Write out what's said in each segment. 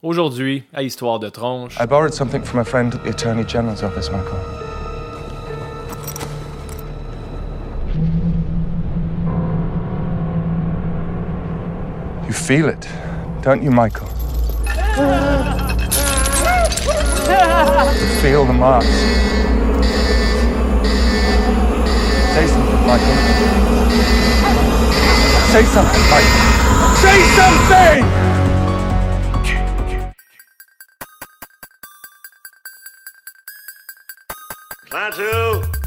Aujourd'hui, à Histoire de tronche. I borrowed something from a friend at the Attorney General's office, Michael. You feel it, don't you, Michael? Feel the marks. Say something, Michael. Say something, Michael. Say something! Matu!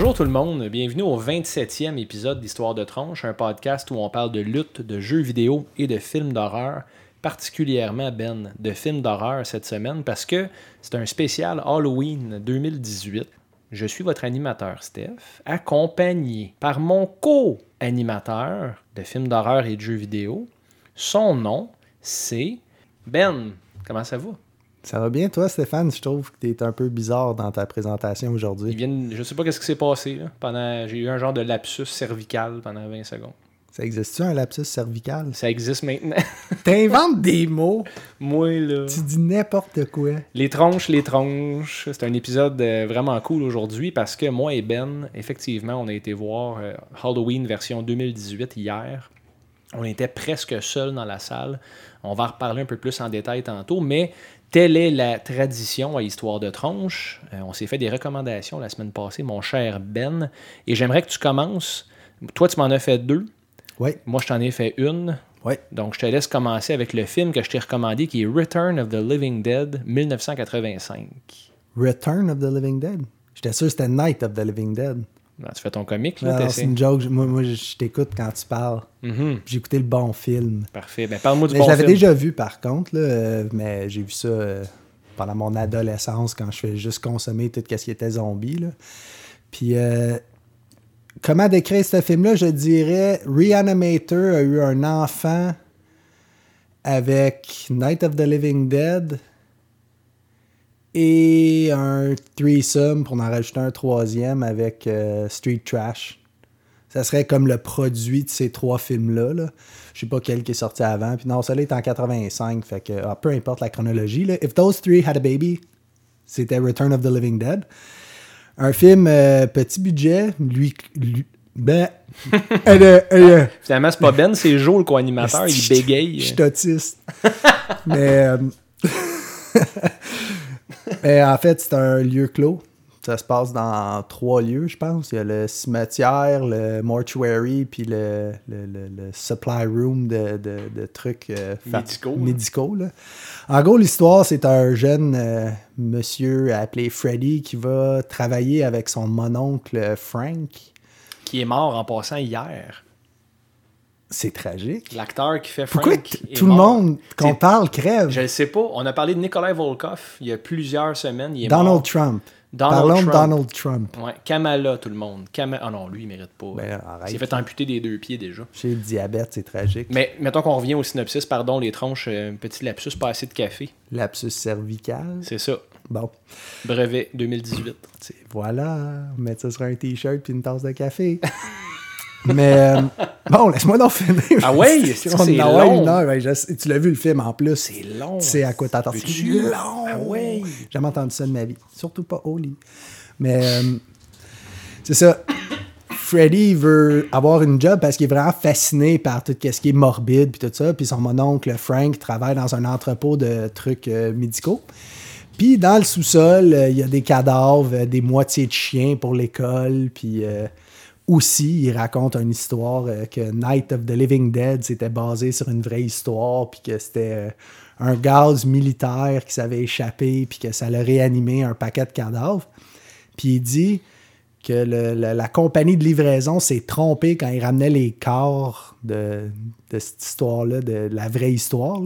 Bonjour tout le monde, bienvenue au 27e épisode d'Histoire de tronche, un podcast où on parle de lutte, de jeux vidéo et de films d'horreur, particulièrement Ben, de films d'horreur cette semaine parce que c'est un spécial Halloween 2018. Je suis votre animateur Steph, accompagné par mon co-animateur de films d'horreur et de jeux vidéo. Son nom, c'est Ben. Comment ça va? Ça va bien, toi, Stéphane? Je trouve que tu es un peu bizarre dans ta présentation aujourd'hui. viennent, je sais pas qu'est-ce qui s'est passé. Là, pendant, j'ai eu un genre de lapsus cervical pendant 20 secondes. Ça existe-tu un lapsus cervical? Ça existe maintenant. T'inventes des mots, Moi, là. tu dis n'importe quoi. Les tronches, les tronches. C'est un épisode euh, vraiment cool aujourd'hui parce que moi et Ben, effectivement, on a été voir euh, Halloween version 2018 hier. On était presque seuls dans la salle. On va en reparler un peu plus en détail tantôt, mais telle est la tradition à Histoire de tronche. Euh, on s'est fait des recommandations la semaine passée, mon cher Ben, et j'aimerais que tu commences. Toi, tu m'en as fait deux. Oui, Moi, je t'en ai fait une. oui. Donc, je te laisse commencer avec le film que je t'ai recommandé, qui est Return of the Living Dead, 1985. Return of the Living Dead? J'étais sûr que c'était Night of the Living Dead. Ben, tu fais ton comique, là, t'essaies. c'est une joke. Moi, moi, je t'écoute quand tu parles. Mhm. J'ai écouté le bon film. Parfait. Ben, parle-moi du Mais bon je l'avais film. déjà vu par contre, là, euh, mais j'ai vu ça euh, pendant mon adolescence quand je faisais juste consommer tout ce qui était zombie. Là. Puis, euh, comment décrire ce film-là? Je dirais Reanimator a eu un enfant avec Night of the Living Dead et un threesome pour en rajouter un troisième avec euh, Street Trash. Ça serait comme le produit de ces trois films-là. Là. Je sais pas quel qui est sorti avant. Puis non, celui-là est en 85. Fait que ah, peu importe la chronologie. Là. If those three had a baby, c'était Return of the Living Dead. Un film euh, petit budget. Lui. lui ben. euh, euh, Finalement, c'est pas Ben, c'est Joe, le co-animateur. Il bégaye. Je suis autiste. Mais. euh, mais en fait, c'est un lieu clos. Ça se passe dans trois lieux, je pense. Il y a le cimetière, le mortuary, puis le, le, le- le supply room de, de- de trucs euh, Médicaux, médicaux, là. En gros, l'histoire, c'est un jeune euh, monsieur appelé Freddy qui va travailler avec son mononcle Frank. Qui est mort en passant hier. C'est tragique. L'acteur qui fait Frank. Pourquoi tout le monde qu'on parle crève? Je ne sais pas. On a parlé de Nikolai Volkov il y a plusieurs semaines. Il est Donald mort. Trump. Donald Parlons de Trump. Donald Trump. Ouais, Kamala, tout le monde. Ah non, lui, il mérite pas. Ben, il arrête. s'est fait amputer des deux pieds déjà. J'ai le diabète, c'est tragique. Mais mettons qu'on revient au synopsis, pardon, les tronches, euh, un petit lapsus, pas assez de café. Lapsus cervical. C'est ça. Bon, Brevet 2018. c'est- voilà. Mettre ça sur un t-shirt puis une tasse de café. Mais euh, bon, laisse-moi donc finir. Ah? Si C'est on long. une heure, je sais- tu l'as vu le film en plus. C'est long. Tu sais à quoi t'attends. C'est long. Ah. J'ai jamais entendu ça de ma vie. Surtout pas au lit. Mais euh, c'est ça. Freddy veut avoir une job parce qu'il est vraiment fasciné par tout ce qui est morbide puis tout ça. Puis son mononcle Frank travaille dans un entrepôt de trucs euh, médicaux. Puis dans le sous-sol, euh, il y a des cadavres, des moitiés de chiens pour l'école. Puis aussi, il raconte une histoire euh, que Night of the Living Dead, c'était basé sur une vraie histoire. Puis que c'était euh, un gaz militaire qui s'avait échappé. Puis que ça allait réanimer un paquet de cadavres. Puis il dit que la compagnie de livraison s'est trompée quand ils ramenaient les corps de, cette histoire-là, de la vraie histoire.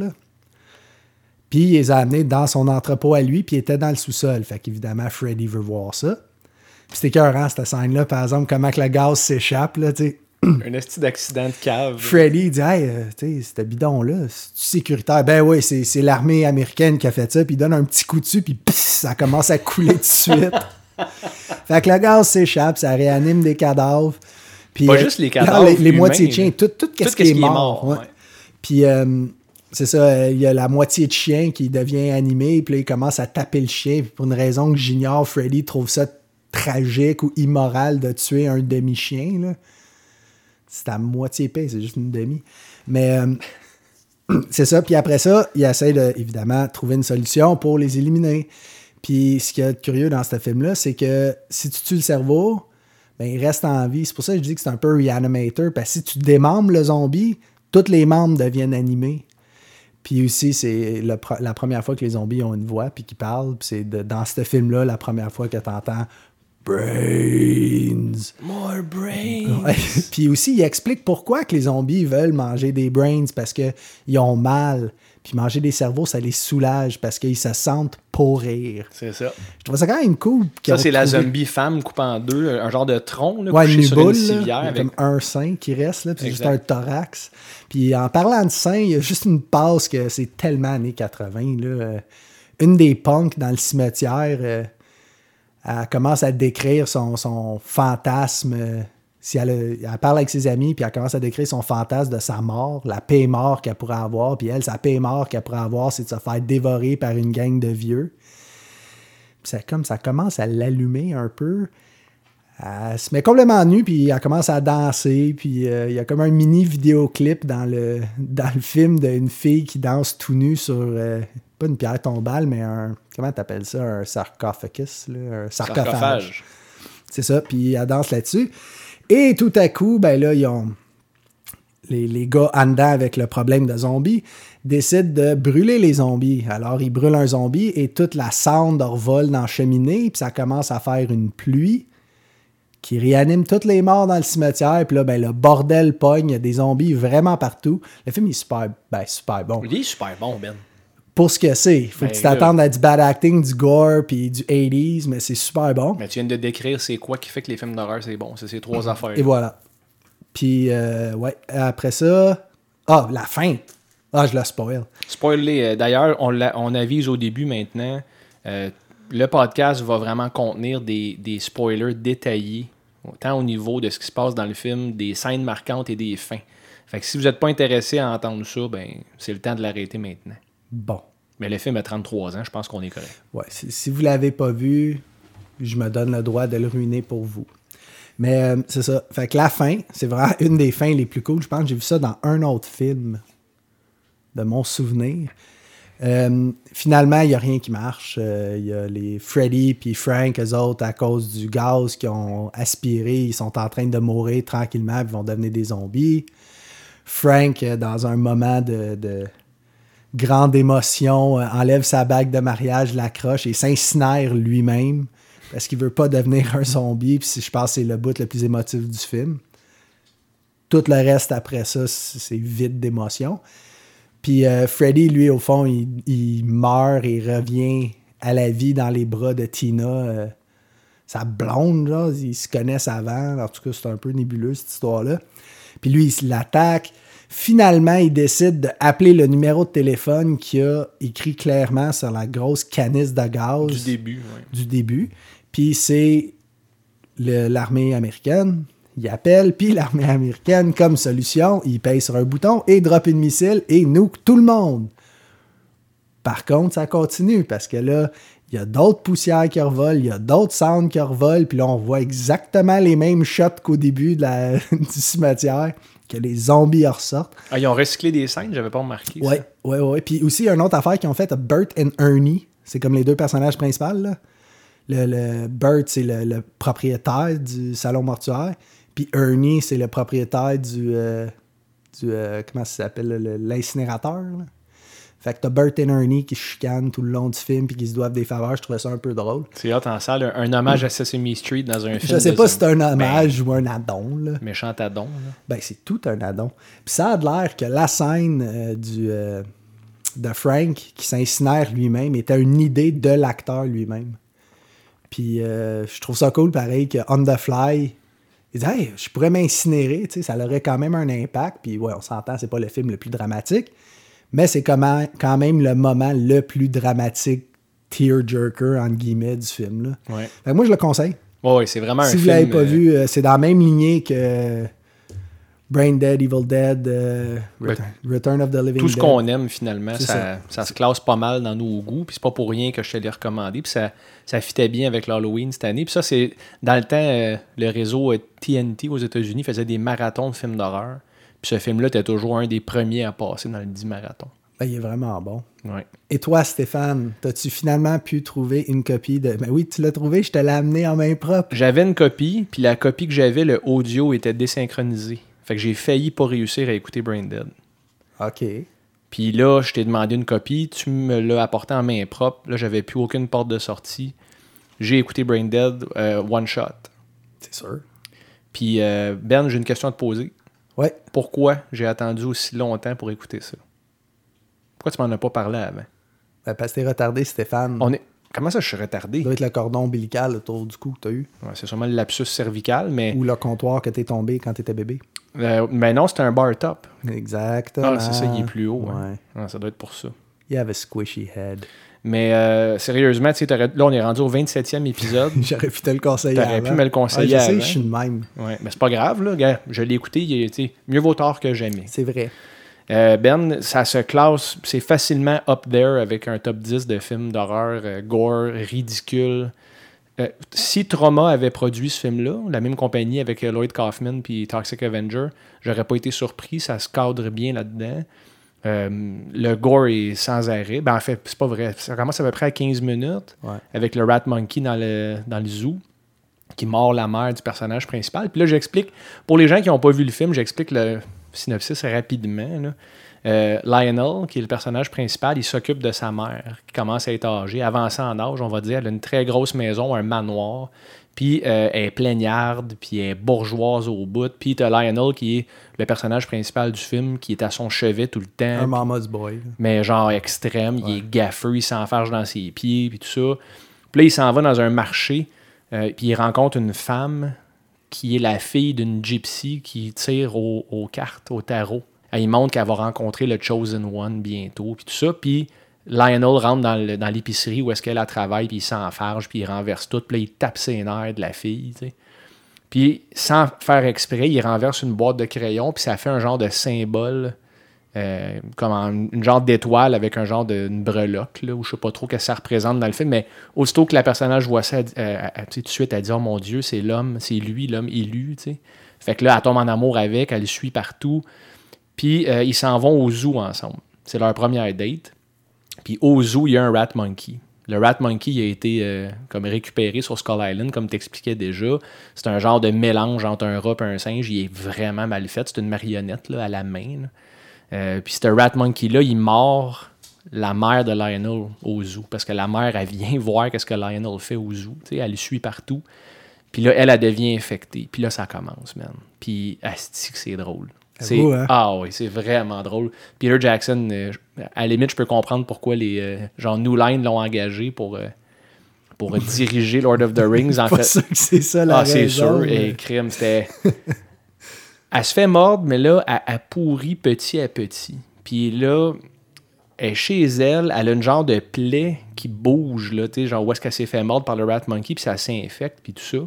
Puis il les a amenés dans son entrepôt à lui, puis il était dans le sous-sol. Fait qu'évidemment, Freddy veut voir ça. C'était écœurant, cette scène-là, par exemple, comment que le gaz s'échappe, là, tu sais. Un esti d'accident de cave. Freddy il dit Hey, euh, tu sais, bidon-là, c'est sécuritaire? Ben oui, c'est c'est l'armée américaine qui a fait ça, puis il donne un petit coup dessus, puis ça commence à couler tout de suite. fait que le gaz s'échappe, ça réanime des cadavres. Puis, Pas euh, juste les cadavres Les, moitiés de chiens, tout, tout, Tout ce qui est mort. ouais. ouais. Puis euh, c'est ça, il y a la moitié de chien qui devient animé, puis là, il commence à taper le chien. Puis pour une raison que j'ignore, Freddy trouve ça tragique ou immoral de tuer un demi-chien. C'est à moitié épais, c'est juste une demi. Mais euh, c'est ça. Puis après ça, il essaie de, évidemment, trouver une solution pour les éliminer. Puis ce a de curieux dans ce film-là, c'est que si tu tues le cerveau, ben, il reste en vie. C'est pour ça que je dis que c'est un peu reanimator, parce si tu démembres le zombie, tous les membres deviennent animés. Puis aussi, c'est la première fois que les zombies ont une voix puis qu'ils parlent. C'est dans ce film-là la première fois que tu entends Brains. More brains. Ouais. Puis aussi, il explique pourquoi que les zombies veulent manger des brains parce qu'ils ont mal. Puis manger des cerveaux, ça les soulage parce qu'ils se sentent pourrir. C'est ça. Je trouve ça quand même cool. Ça, c'est la zombie femme coupée en deux, un genre de tronc, là, Ouais, une sur une boule, y civière. avec... comme un sein qui reste, là, puis c'est juste un thorax. Puis en parlant de sein, il y a juste une passe que c'est tellement années 80. Là. Euh, Une des punks dans le cimetière, euh, elle commence à décrire son, fantasme. euh, si elle, a- elle parle avec ses amis, puis elle commence à décrire son fantasme de sa mort, la paix mort qu'elle pourrait avoir. Puis elle, sa paix mort qu'elle pourrait avoir, c'est de se faire dévorer par une gang de vieux. Puis ça, comme, ça commence à l'allumer un peu. Elle se met complètement nue, puis elle commence à danser. Puis euh, il y a comme un mini vidéoclip dans le, dans le film d'une fille qui danse tout nue sur, euh, pas une pierre tombale, mais un, comment t'appelles ça, un sarcophagus, là, un sarcophage. sarcophage. C'est ça, puis elle danse là-dessus. Et tout à coup, ben là, ils ont. Les, les gars en dedans avec le problème de zombies décident de brûler les zombies. Alors, ils brûlent un zombie et toute la cendre revole dans la cheminée, puis ça commence à faire une pluie qui réanime toutes les morts dans le cimetière. Puis là, ben, le bordel pogne, il y a des zombies vraiment partout. Le film est super, ben, super bon. Il est super bon, Ben. Pour ce que c'est, il faut Ben, que tu t'attendes à du bad acting, du gore, puis du 80s, mais c'est super bon. Mais tu viens de décrire c'est quoi qui fait que les films d'horreur c'est bon. C'est ces trois affaires. Mhm. Et voilà. Puis, euh, ouais, après ça. Ah, la fin. Ah, je la spoil. Spoiler. euh, D'ailleurs, on, on avise au début maintenant. euh, le podcast va vraiment contenir des, des spoilers détaillés, tant au niveau de ce qui se passe dans le film, des scènes marquantes et des fins. Fait que si vous n'êtes pas intéressé à entendre ça, ben c'est le temps de l'arrêter maintenant. Bon. Mais le film a 33 ans, je pense qu'on est correct. Ouais, si, si vous l'avez pas vu, je me donne le droit de le ruiner pour vous. Mais euh, c'est ça. Fait que la fin, c'est vraiment une des fins les plus cool. Je pense que j'ai vu ça dans un autre film de mon souvenir. Euh, finalement, il n'y a rien qui marche. Euh, Il y a les Freddy puis Frank, eux autres, à cause du gaz qu'ils ont aspiré, ils sont en train de mourir tranquillement, ils vont devenir des zombies. Frank, dans un moment de, de grande émotion, euh, enlève sa bague de mariage, l'accroche et s'incinère lui-même parce qu'il veut pas devenir un zombie. Puis je pense que c'est le bout le plus émotif du film. Tout le reste après ça, c'est vide d'émotion. Puis euh, Freddy, lui, au fond, il, il meurt et revient à la vie dans les bras de Tina. euh, sa blonde, là, ils se connaissent avant. En tout cas, c'est un peu nébuleux, cette histoire-là. Puis lui, il l'attaque. Finalement, il décide d'appeler le numéro de téléphone qui a écrit clairement sur la grosse canisse de gaz Du début, ouais. du début. Puis c'est l'armée américaine. Il appelle, puis l'armée américaine, comme solution, il paye sur un bouton et drop une missile et nuke tout le monde. Par contre, ça continue parce que là, il y a d'autres poussières qui revolent, il y a d'autres sounds qui revolent, puis là, on voit exactement les mêmes shots qu'au début de la- du cimetière, que les zombies ressortent. Ah, ils ont recyclé des scènes, j'avais pas remarqué. ça. Ouais, ouais, ouais. Puis aussi, il y a une autre affaire qu'ils ont faite, Bert et Ernie. C'est comme les deux personnages principaux. Là. Le, le Bert, c'est le, le propriétaire du salon mortuaire. Puis Ernie, c'est le propriétaire du. euh, du euh, comment ça s'appelle L'incinérateur. Fait que t'as Bert et Ernie qui chicanent tout le long du film puis qui se doivent des faveurs. Je trouvais ça un peu drôle. C'est hot en salle, un, un hommage à Sesame Street dans un film. Je sais pas si c'est un zombies. hommage ou un addon. Là. Ben, méchant addon. là. Ben, c'est tout un addon. Puis ça a l'air que la scène euh, du, euh, de Frank qui s'incinère lui-même était une idée de l'acteur lui-même. Puis euh, je trouve ça cool, pareil, que On the Fly, il dit Hey, je pourrais m'incinérer, tu sais, ça aurait quand même un impact. Puis ouais, on s'entend, c'est pas le film le plus dramatique, mais c'est quand même le moment le plus dramatique, tearjerker, entre guillemets, du film. Là. Ouais. Fait que moi, je le conseille. Ouais, c'est vraiment si un vous film. l'avez pas euh, vu, euh, c'est dans la même lignée que Brain Dead, Evil Dead, euh, Return, Return of the Living tout ce qu'on aime finalement, ça, ça. ça se classe pas mal dans nos goûts. Puis c'est pas pour rien que je te l'ai recommandé. Puis ça, ça fitait bien avec l'Halloween cette année. Puis ça, c'est dans le temps, le réseau TNT aux États-Unis faisait des marathons de films d'horreur. Puis ce film-là était toujours un des premiers à passer dans le 10 marathons. Ben, il est vraiment bon. Ouais. Et toi, Stéphane, as-tu finalement pu trouver une copie de. Ben oui, tu l'as trouvé, je te l'ai amené en main propre. J'avais une copie, puis la copie que j'avais, le audio était désynchronisé. Fait que j'ai failli pas réussir à écouter Brain Dead. OK. Puis là, je t'ai demandé une copie, tu me l'as apporté en main propre. Là, j'avais plus aucune porte de sortie. J'ai écouté Brain Dead euh, one shot. C'est sûr. Puis euh, Ben, j'ai une question à te poser. Ouais. Pourquoi j'ai attendu aussi longtemps pour écouter ça? Pourquoi tu m'en as pas parlé avant? Ben, parce que t'es retardé, Stéphane. On est... Comment ça, je suis Ça retardé? doit être le cordon ombilical autour du cou que t'as eu. Ouais, c'est sûrement le lapsus cervical, mais, Ou le comptoir que t'es tombé quand t'étais bébé. euh, mais non, c'est un bar top. Exactement. Ah, c'est ça, il est plus haut. hein. Ouais. Ah, ça doit être pour ça. You have a squishy head. Mais euh, sérieusement, tu là, on est rendu au 27e épisode. J'aurais pu te le conseiller T'aurais avant. pu me le conseiller Ouais, je sais, avant. je suis de même. Ouais, mais c'est pas grave, là. Gars, je l'ai écouté, il sais, mieux vaut tard que jamais. C'est vrai. Euh, ben, ça se classe, c'est facilement up there avec un top 10 de films d'horreur, euh, gore, ridicule. Si Trauma avait produit ce film-là, la même compagnie avec Lloyd Kaufman puis Toxic Avenger, j'aurais pas été surpris, ça se cadre bien là-dedans. Euh, le gore est sans arrêt. Ben, en fait, c'est pas vrai. Ça commence à peu près à 15 minutes Ouais. avec le Rat Monkey dans le, dans le zoo qui mord la mère du personnage principal. Puis là, j'explique, pour les gens qui n'ont pas vu le film, j'explique le synopsis rapidement. là. Euh, Lionel, qui est le personnage principal, il s'occupe de sa mère, qui commence à être âgée, avancée en âge, on va dire. Elle a une très grosse maison, un manoir. Puis euh, elle est plaignarde, puis elle est bourgeoise au bout. Puis t'as Lionel, qui est le personnage principal du film, qui est à son chevet tout le temps Un mama's boy. mais genre extrême. Il est gaffeux, il s'enfarge dans ses pieds, puis tout ça. Puis là, il s'en va dans un marché, euh, puis il rencontre une femme qui est la fille d'une gypsy qui tire au- aux cartes, au tarot. Elle, il montre qu'elle va rencontrer le Chosen One bientôt, puis tout ça. Puis Lionel rentre dans l'épicerie où est-ce qu'elle a travaille, puis il s'enfarge, puis il renverse tout. Puis là, il tape ses nerfs de la fille. Puis, sans faire exprès, il renverse une boîte de crayons, puis ça fait un genre de symbole, euh, comme en- une genre d'étoile avec un genre de breloque, là, ou je sais pas trop ce que ça représente dans le film, mais aussitôt que la personnage voit ça, elle euh, elle- tout de suite, dit Oh mon Dieu, c'est l'homme, c'est lui, l'homme élu. Fait que là, elle tombe en amour avec, elle le suit partout. Puis, euh, ils s'en vont au zoo ensemble. C'est leur première date. Puis au zoo, il y a un rat monkey. Le rat monkey il a été euh, comme récupéré sur Skull Island, comme t'expliquais déjà. C'est un genre de mélange entre un rat et un singe. Il est vraiment mal fait. C'est une marionnette là, à la main. Euh, puis ce rat monkey-là, il mord la mère de Lionel au zoo. Parce que la mère, elle vient voir qu'est-ce que Lionel fait au zoo. Elle le suit partout. Puis là, elle, elle devient infectée. Puis là, ça commence, man. Puis, asti c'est drôle. C'est, Avoue, hein? Ah oui, c'est vraiment drôle. Peter Jackson, euh, à la limite, je peux comprendre pourquoi les euh, genre New Line l'ont engagé pour, euh, pour diriger Lord of the Rings. En fait, sûr que c'est ça la ah, c'est sûr. mais- Et crime, c'était. elle se fait mordre, mais là, elle, elle pourrit petit à petit. Puis là, elle est chez elle, elle a une genre de plaie qui bouge, là, genre où est-ce qu'elle s'est fait mordre par le rat monkey, puis ça s'infecte, puis tout ça.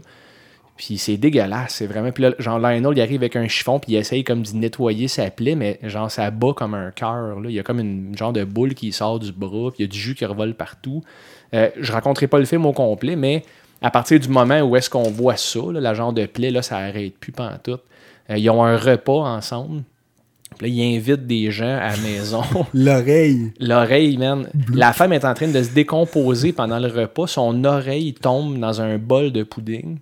Puis c'est dégueulasse, c'est vraiment. Puis là, genre, Lionel, il arrive avec un chiffon, puis il essaye comme d'y nettoyer sa plaie, mais genre, ça bat comme un cœur. là. Il y a comme une genre de boule qui sort du bras, puis il y a du jus qui revole partout. Euh, je raconterai pas le film au complet, mais à partir du moment où est-ce qu'on voit ça, là, la genre de plaie, là, ça arrête plus pantoute. Euh, ils ont un repas ensemble. Puis là, ils invitent des gens à la maison. L'oreille. L'oreille, man. La femme est en train de se décomposer pendant le repas. Son oreille tombe dans un bol de pudding.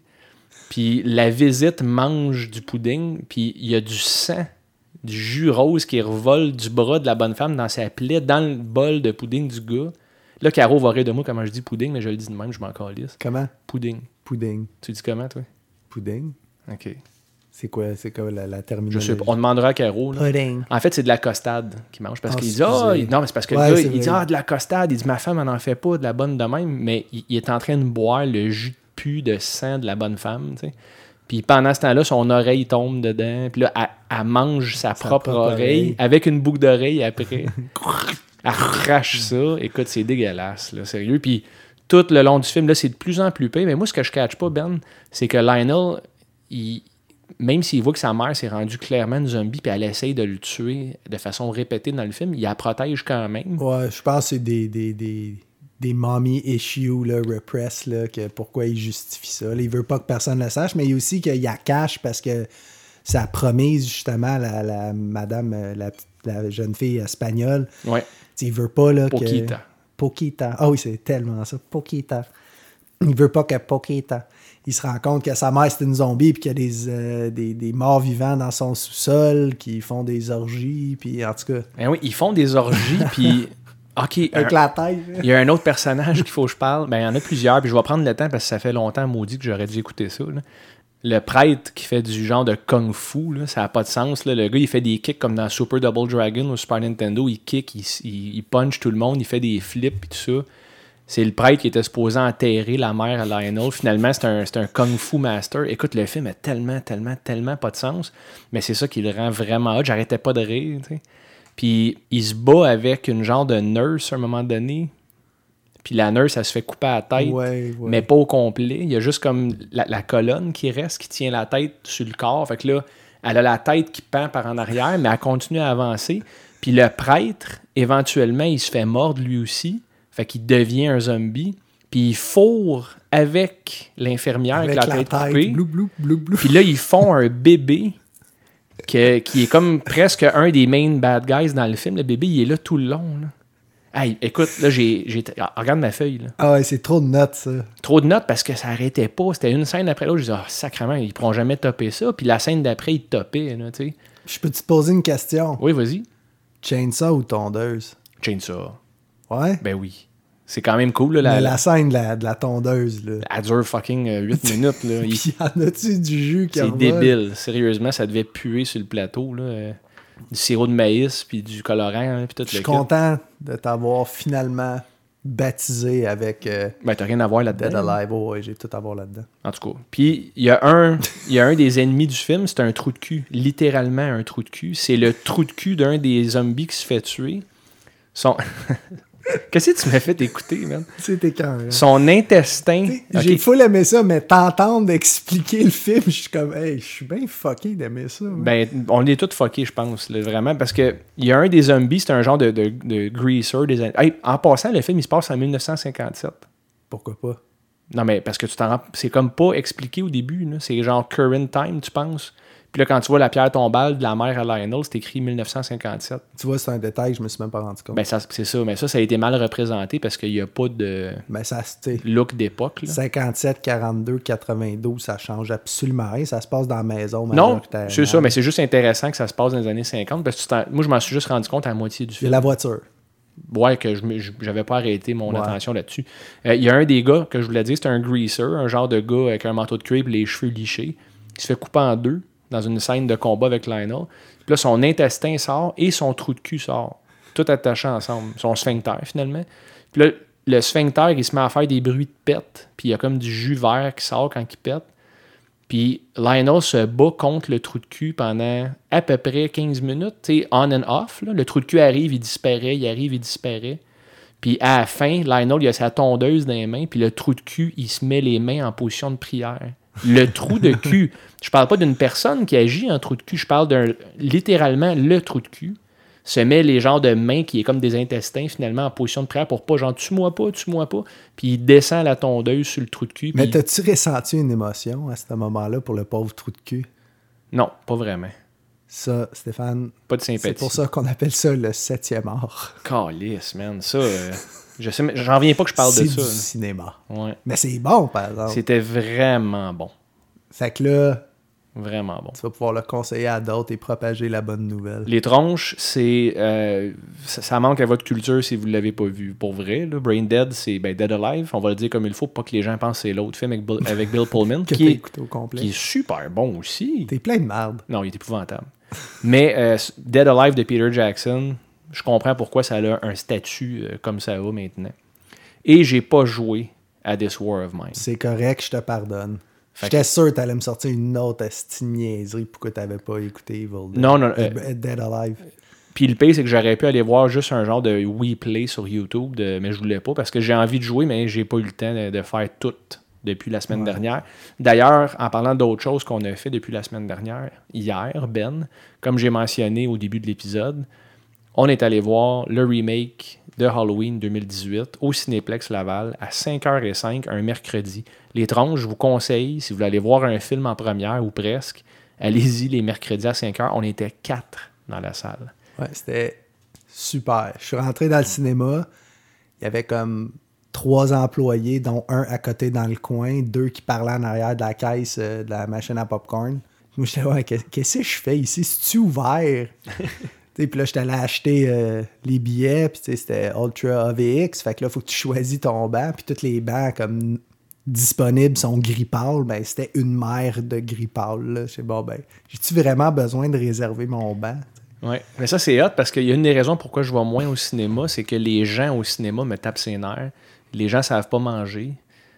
Puis la visite mange du pudding. Puis il y a du sang, du jus rose qui revole du bras de la bonne femme dans sa plaie, dans le bol de pudding du gars. Là, Caro va rire de moi comment je dis pudding, mais je le dis de même, je m'en calisse. Comment? Pudding. Pudding. Tu dis comment, toi? Pudding? OK. C'est quoi, c'est quoi la, la Je terminologie? sais pas. On demandera à Caro. là. Pudding. En fait, c'est de la costade qu'il mange. Parce Ah, qu'il dit, ah, non, mais c'est parce que Ouais, le gars, il dit, ah, de la costade. Il dit, ma femme, elle n'en fait pas de la bonne de même. Mais il, il est en train de boire le jus de pu de sang de la bonne femme, tu sais. Puis pendant ce temps-là, son oreille tombe dedans. Puis là, elle, elle mange sa, propre, propre oreille, oreille. avec une boucle d'oreille après. elle crache ça. Écoute, c'est dégueulasse, là, sérieux. Puis tout le long du film, là, c'est de plus en plus pire. Mais moi, ce que je catch pas, Ben, c'est que Lionel, il, même s'il voit que sa mère s'est rendue clairement une zombie, puis elle essaye de le tuer de façon répétée dans le film, il la protège quand même. Ouais, je pense que c'est des, des, des, des mommy issues, là, repress, là, que pourquoi il justifie ça. Là, il veut pas que personne le sache, mais il y a aussi qu'il y a cache parce que sa promise, justement, la, la madame, euh, la, la jeune fille espagnole, Ouais. il veut pas, là, Poquita. que... Poquita. Ah oui, c'est tellement ça. Poquita. Il veut pas que Poquita. Il se rend compte que sa mère, c'est une zombie, puis qu'il y a des, euh, des, des morts vivants dans son sous-sol, qui font des orgies, puis en tout cas, Ben oui, ils font des orgies, puis. OK, avec un- la tête. il y a un autre personnage qu'il faut que je parle. Ben, il y en a plusieurs, puis je vais prendre le temps parce que ça fait longtemps, maudit, que j'aurais dû écouter ça. là. Le prêtre qui fait du genre de kung fu, là, ça n'a pas de sens. là. Le gars, il fait des kicks comme dans Super Double Dragon au Super Nintendo. Il kick, il, il- il punch tout le monde, il fait des flips et tout ça. C'est le prêtre qui était supposé enterrer la mère à Lionel. Finalement, c'est un, c'est un kung fu master. Écoute, le film a tellement, tellement, tellement pas de sens. Mais c'est ça qui le rend vraiment hot. J'arrêtais pas de rire. tu sais. Puis il se bat avec une genre de nurse à un moment donné. Puis la nurse, elle se fait couper la tête, Ouais, ouais. mais pas au complet. Il y a juste comme la, la colonne qui reste, qui tient la tête sur le corps. Fait que là, elle a la tête qui pend par en arrière, mais elle continue à avancer. Puis le prêtre, éventuellement, il se fait mordre lui aussi. Fait qu'il devient un zombie. Puis il fourre avec l'infirmière avec, avec la, tête, coupée. blou, blou, blou, blou. Puis là, ils font un bébé que- qui est comme presque un des main bad guys dans le film. Le bébé, il est là tout le long. Là. Hey, écoute, là, j'ai, j'ai- ah, regarde ma feuille. Là. Ah ouais, c'est trop de notes, ça. Trop de notes parce que ça arrêtait pas. C'était une scène après l'autre. Je disais, ah, sacrément, ils pourront jamais topper ça. Puis la scène d'après, ils topaient. Là, tu sais. Je peux te poser une question? Oui, vas-y. Chainsaw ou tondeuse? Chainsaw. Ouais? Ben oui. C'est quand même cool. Là, la, la scène de la, de la tondeuse, là. Elle dure fucking 8 minutes. Là. Il- Puis y en a-tu du jus qui C'est débile. Sérieusement, ça devait puer sur le plateau. Là. euh, Du sirop de maïs, puis du colorant, hein, puis tout Je suis content de t'avoir finalement baptisé avec euh, Ben, t'as rien à voir Dead là-dedans. Alive. Oh, ouais, j'ai tout à voir là-dedans. En tout cas. Puis, il y, a un- il y a un des ennemis du film, c'est un trou de cul. Littéralement un trou de cul. C'est le trou de cul d'un des zombies qui se fait tuer. Son... Qu'est-ce que tu m'as fait écouter, man? C'était quand Son intestin. J'ai full aimé ça, mais t'entendre expliquer le film, je suis comme, hey, je suis bien fucké d'aimer ça. man. Ben, on est tous fuckés, je pense, là, vraiment, parce que il y a un des zombies, c'est un genre de, de, de greaser. Des... Hey, en passant, le film, il se passe en 1957. Pourquoi pas? Non, mais parce que tu t'en. C'est comme pas expliqué au début, là. C'est genre current time, tu penses? Puis là, quand tu vois la pierre tombale de la mère à Lionel, c'est écrit 1957. Tu vois, c'est un détail que je me suis même pas rendu compte. Ben, ça, c'est ça. Mais ça, ça a été mal représenté parce qu'il n'y a pas de Mais ça, look d'époque. là. 57, 42, 92, ça change absolument rien. Ça se passe dans la maison. Non, c'est ça, mais c'est juste intéressant que ça se passe dans les années 50 parce que moi, je m'en suis juste rendu compte à la moitié du Il y a film. la voiture. Ouais, que je j'avais pas arrêté mon Ouais. attention là-dessus. Euh, Il y a un des gars que je voulais dire, c'est un greaser, un genre de gars avec un manteau de cuir et les cheveux lichés, qui se fait couper en deux dans une scène de combat avec Lionel. Puis là, son intestin sort et son trou de cul sort. Tout attaché ensemble. Son sphincter, finalement. Puis là, le sphincter, il se met à faire des bruits de pète. Puis il y a comme du jus vert qui sort quand il pète. Puis Lionel se bat contre le trou de cul pendant à peu près 15 minutes, tu on and off. Le trou de cul arrive, il disparaît, il arrive, il disparaît. Puis à la fin, Lionel, il a sa tondeuse dans les mains, puis le trou de cul, il se met les mains en position de prière. Le trou de cul. Je parle pas d'une personne qui agit en trou de cul, je parle d'un littéralement le trou de cul. Se met les genres de mains qui est comme des intestins finalement en position de prière pour pas genre tue-moi pas, tue-moi pas. Puis il descend la tondeuse sur le trou de cul. Mais t'as-tu ressenti une émotion à ce moment-là pour le pauvre trou de cul? Non, pas vraiment. Ça, Stéphane, Pas de sympathie. c'est pour ça qu'on appelle ça le septième art. Calice, man. Ça, euh, je sais, mais j'en reviens pas que je parle C'est de du ça. cinéma. là. Ouais. Mais c'est bon, par exemple. C'était vraiment bon. Fait que là, Vraiment bon. Tu vas pouvoir le conseiller à d'autres et propager la bonne nouvelle. Les tronches, c'est. euh, ça, ça manque à votre culture si vous ne l'avez pas vu. Pour vrai, là, Brain Dead, c'est ben, Dead Alive. On va le dire comme il faut, pas que les gens pensent que c'est l'autre film avec, Bill- avec Bill Pullman, Que qui t'as est, écouté au complet. qui est super bon aussi. T'es plein de merde. Non, il est épouvantable. Mais euh, Dead Alive de Peter Jackson, je comprends pourquoi ça a un statut euh, comme ça va maintenant. Et j'ai pas joué à This War of Mine. C'est correct, je te pardonne. J'étais sûr que t'allais me sortir une autre niaiserie pourquoi t'avais pas écouté Evil Dead. Non, non, Euh, Dead Alive. Puis le pire, c'est que j'aurais pu aller voir juste un genre de Wii Play sur YouTube, de- mais je voulais pas parce que j'ai envie de jouer, mais j'ai pas eu le temps de, de faire tout depuis la semaine dernière. D'ailleurs, en parlant d'autres choses qu'on a fait depuis la semaine dernière, hier, Ben, comme j'ai mentionné au début de l'épisode, on est allé voir le remake de Halloween 2018 au Cinéplex Laval à 5h05 un mercredi. Les tronches, je vous conseille, si vous voulez aller voir un film en première ou presque, allez-y les mercredis à 5h. On était quatre dans la salle. Ouais, c'était super. Je suis rentré dans le cinéma. Il y avait comme trois employés, dont un à côté dans le coin, deux qui parlaient en arrière de la caisse euh, de la machine à popcorn. Moi, j'étais, ouais, qu'est- qu'est-ce que je fais ici? C'est-tu ouvert? Puis là, j'étais allé acheter euh, les billets, puis c'était Ultra AVX. Fait que là, faut que tu choisis ton banc, puis tous les bancs comme disponibles sont gris pâle. Ben, c'était une mer de gris pâle. Je sais, bon, ben, j'ai-tu vraiment besoin de réserver mon banc? Ouais. Mais ça, c'est hot parce qu'il y a une des raisons pourquoi je vais moins au cinéma, c'est que les gens au cinéma me tapent ses nerfs. Les gens savent pas manger.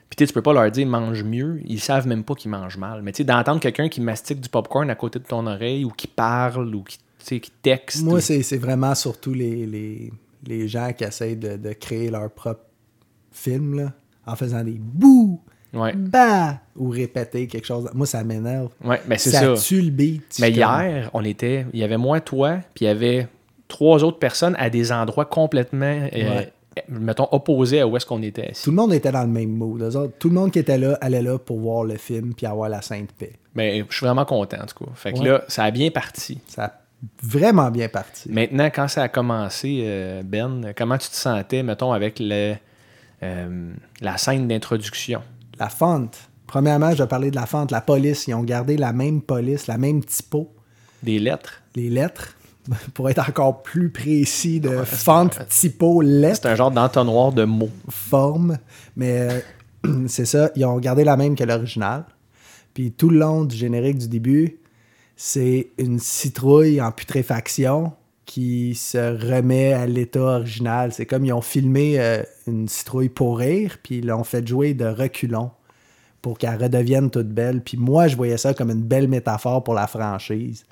Puis tu peux pas leur dire mange mieux. Ils savent même pas qu'ils mangent mal. Mais tu sais, d'entendre quelqu'un qui mastique du popcorn à côté de ton oreille ou qui parle ou qui, qui texte. Moi, c'est c'est vraiment surtout les, les, les gens qui essayent de, de créer leur propre film là, en faisant des Ouais. bah ou répéter quelque chose. Moi, ça m'énerve. Ouais, mais c'est ça, ça. tue le beat. Mais hier, on était. Il y avait moi, toi, puis il y avait trois autres personnes à des endroits complètement. euh, Ouais. mettons, opposés à où est-ce qu'on était assis. Tout le monde était dans le même mood. autres. tout le monde qui était là allait là pour voir le film puis avoir la sainte paix. Mais je suis vraiment content, en tout cas. Fait que Ouais. là, ça a bien parti. Ça a vraiment bien parti. Maintenant, quand ça a commencé, euh, Ben, comment tu te sentais, mettons, avec le, euh, la scène d'introduction? La fente. Premièrement, je vais parler de la fente. La police, ils ont gardé la même police, la même typo. Des lettres? Les lettres, pour être encore plus précis, de fente, typo, lettres. C'est un genre d'entonnoir de mots. forme. Mais euh, c'est ça, ils ont gardé la même que l'original. Puis tout le long du générique du début, c'est une citrouille en putréfaction qui se remet à l'état original. C'est comme ils ont filmé euh, une citrouille pour rire, puis ils l'ont fait jouer de reculons pour qu'elle redevienne toute belle. Puis moi, je voyais ça comme une belle métaphore pour la franchise.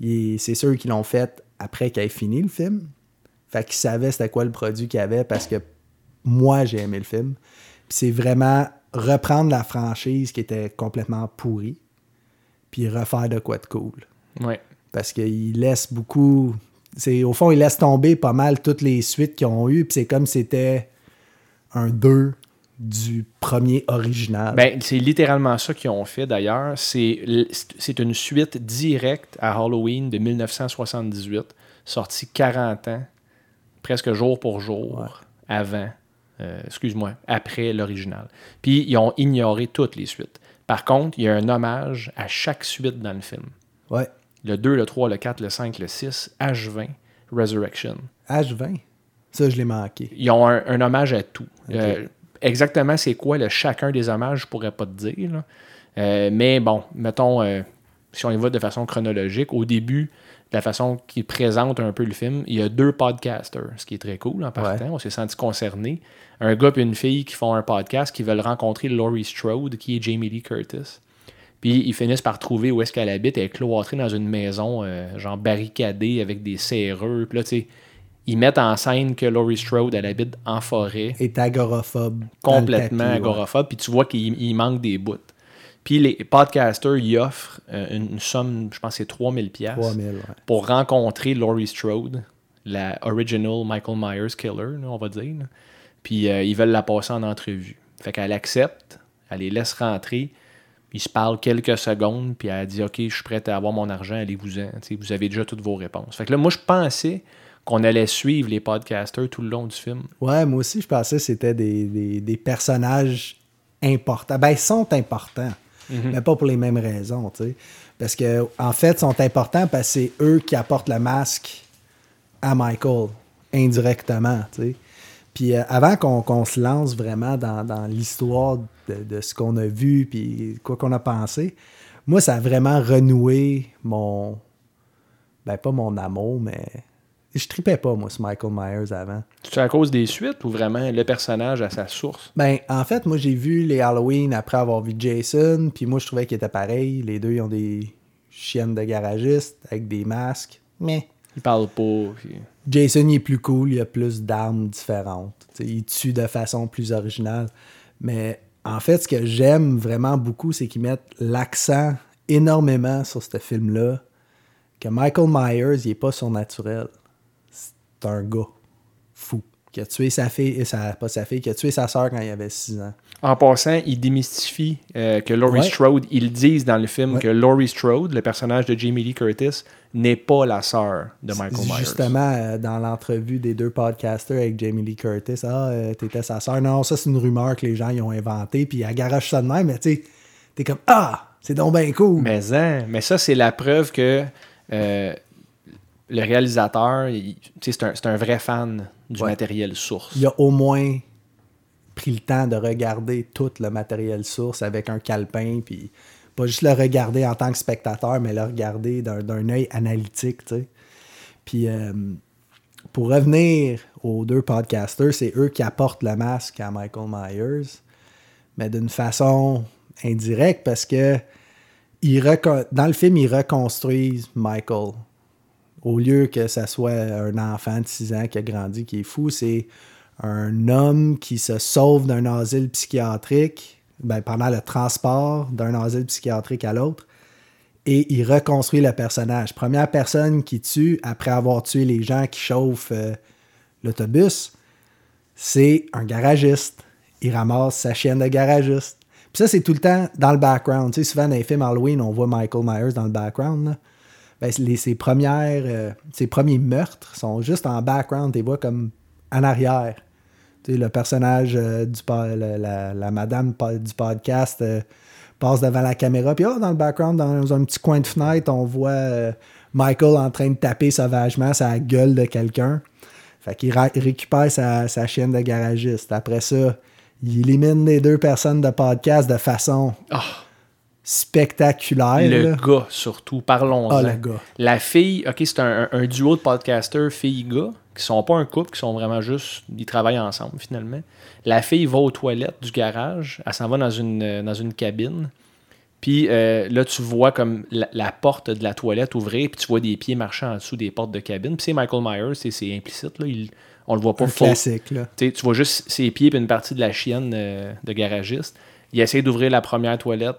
Et C'est sûr qu'ils l'ont fait après qu'elle ait fini le film. Fait qu'ils savaient c'était quoi le produit qu'il y avait parce que moi, j'ai aimé le film. Puis c'est vraiment reprendre la franchise qui était complètement pourrie, puis refaire de quoi de cool. Ouais. Parce qu'il laisse beaucoup. C'est, au fond, il laisse tomber pas mal toutes les suites qu'ils ont eues, puis c'est comme si c'était un 2 du premier original. Ben, c'est littéralement ça qu'ils ont fait d'ailleurs. C'est une suite directe à Halloween de 1978, sortie 40 ans, presque jour pour jour, avant, euh, excuse-moi, après l'original. Puis ils ont ignoré toutes les suites. Par contre, il y a un hommage à chaque suite dans le film. ouais. Le 2, le 3, le 4, le 5, le 6, H20, Resurrection. H20. Ça, je l'ai manqué. Ils ont un, un hommage à tout. Euh, exactement, c'est quoi le chacun des hommages, je pourrais pas te dire. là. Euh, mais bon, mettons, euh, si on y va de façon chronologique, au début, la façon qu'ils présentent un peu le film, il y a deux podcasters, ce qui est très cool en partant. Ouais. On s'est senti concernés. Un gars et une fille qui font un podcast qui veulent rencontrer Laurie Strode, qui est Jamie Lee Curtis. Puis ils finissent par trouver où est-ce qu'elle habite. Elle est cloîtrée dans une maison, euh, genre barricadée avec des serreux. Puis là, tu sais, ils mettent en scène que Laurie Strode, elle habite en forêt, Est agoraphobe. complètement tapis, agoraphobe. Puis tu vois qu'il il manque des bouts. Puis les podcasters, ils offrent euh, une, une somme, je pense que c'est 3000 pièces 3000, ouais. pour rencontrer Laurie Strode, la original Michael Myers killer, on va dire. Puis euh, ils veulent la passer en entrevue. Fait qu'elle accepte, elle les laisse rentrer. Ils se parlent quelques secondes, puis elle dit Ok, je suis prête à avoir mon argent, allez-vous-en. Vous avez déjà toutes vos réponses. Fait que là, moi, je pensais qu'on allait suivre les podcasters tout le long du film. Ouais, moi aussi, je pensais que c'était des, des- des personnages importants. Ben, ils sont importants, mais pas pour les mêmes raisons, tu sais. Parce que, en fait, ils sont importants parce que c'est eux qui apportent le masque à Michael, indirectement, tu sais. Puis euh, avant qu'on qu'on se lance vraiment dans, dans l'histoire de, de ce qu'on a vu, puis quoi qu'on a pensé, moi, ça a vraiment renoué mon. Ben, pas mon amour, mais. Je tripais pas, moi, sur Michael Myers avant. C'est à cause des suites ou vraiment le personnage à sa source? Ben, en fait, moi, j'ai vu les Halloween après avoir vu Jason, puis moi, je trouvais qu'ils étaient pareils. Les deux, ils ont des chiennes de garagistes avec des masques. Mais Il parle pas. puis- Jason, il est plus cool, il a plus d'armes différentes. Il tue de façon plus originale. Mais en fait, ce que j'aime vraiment beaucoup, c'est qu'ils mettent l'accent énormément sur ce film-là. Que Michael Myers, il est pas surnaturel. Un gars fou. Qui a tué sa fille, et sa, pas sa fille, qui a tué sa soeur quand il avait 6 ans. En passant, il démystifie euh, que Laurie Ouais. Strode, ils disent dans le film Ouais. que Laurie Strode, le personnage de Jamie Lee Curtis, n'est pas la sœur de Michael Myers. Justement, euh, dans l'entrevue des deux podcasters avec Jamie Lee Curtis, ah, euh, t'étais sa sœur. Non, ça, c'est une rumeur que les gens ils ont inventée, puis elle garage ça de même, mais tu sais, t'es comme, ah, c'est donc bien cool. Mais, hein, mais ça, c'est la preuve que le réalisateur, c'est un, vrai fan du Ouais. matériel source. Il a au moins pris le temps de regarder tout le matériel source avec un calepin, puis pas juste le regarder en tant que spectateur, mais le regarder d'un œil analytique, tu sais. Puis euh, pour revenir aux deux podcasters, c'est eux qui apportent le masque à Michael Myers, mais d'une façon indirecte parce que ils dans le film, ils reconstruisent Michael. Au lieu que ça soit un enfant de 6 ans qui a grandi, qui est fou, c'est un homme qui se sauve d'un asile psychiatrique ben, pendant le transport d'un asile psychiatrique à l'autre. Et il reconstruit le personnage. Première personne qui tue après avoir tué les gens qui chauffent euh, l'autobus, c'est un garagiste. Il ramasse sa chienne de garagiste. Puis ça, c'est tout le temps dans le background. Tu sais, souvent dans les films Halloween, on voit Michael Myers dans le background. Ben, les- ses, premières, euh, premiers meurtres sont juste en background. Tu vois comme en arrière. Tu sais, le personnage euh, du la, la- madame du podcast euh, passe devant la caméra. Puis oh, dans le background, dans un petit coin de fenêtre, on voit Michael en train de taper sauvagement sa gueule de quelqu'un. Fait qu'il récupère sa, sa de garagiste. Après ça, il élimine les deux personnes de podcast de façon Ah, spectaculaire. le là. gars, surtout, parlons-en. Ah, le gars. La fille, ok, c'est un, un duo de podcasters fille-gars, qui sont pas un couple, qui sont vraiment juste. Ils travaillent ensemble finalement. La fille va aux toilettes du garage, elle s'en va dans une, euh, dans une cabine. Puis euh, là, tu vois comme la, la porte de la toilette ouvrir, puis tu vois des pieds marchant en dessous des portes de cabine. Puis c'est Michael Myers, c'est- implicite, là. Il- on le voit pas Un classique. Là. tu vois juste ses pieds et une partie de la chienne euh, de garagiste. Il essaie d'ouvrir la première toilette,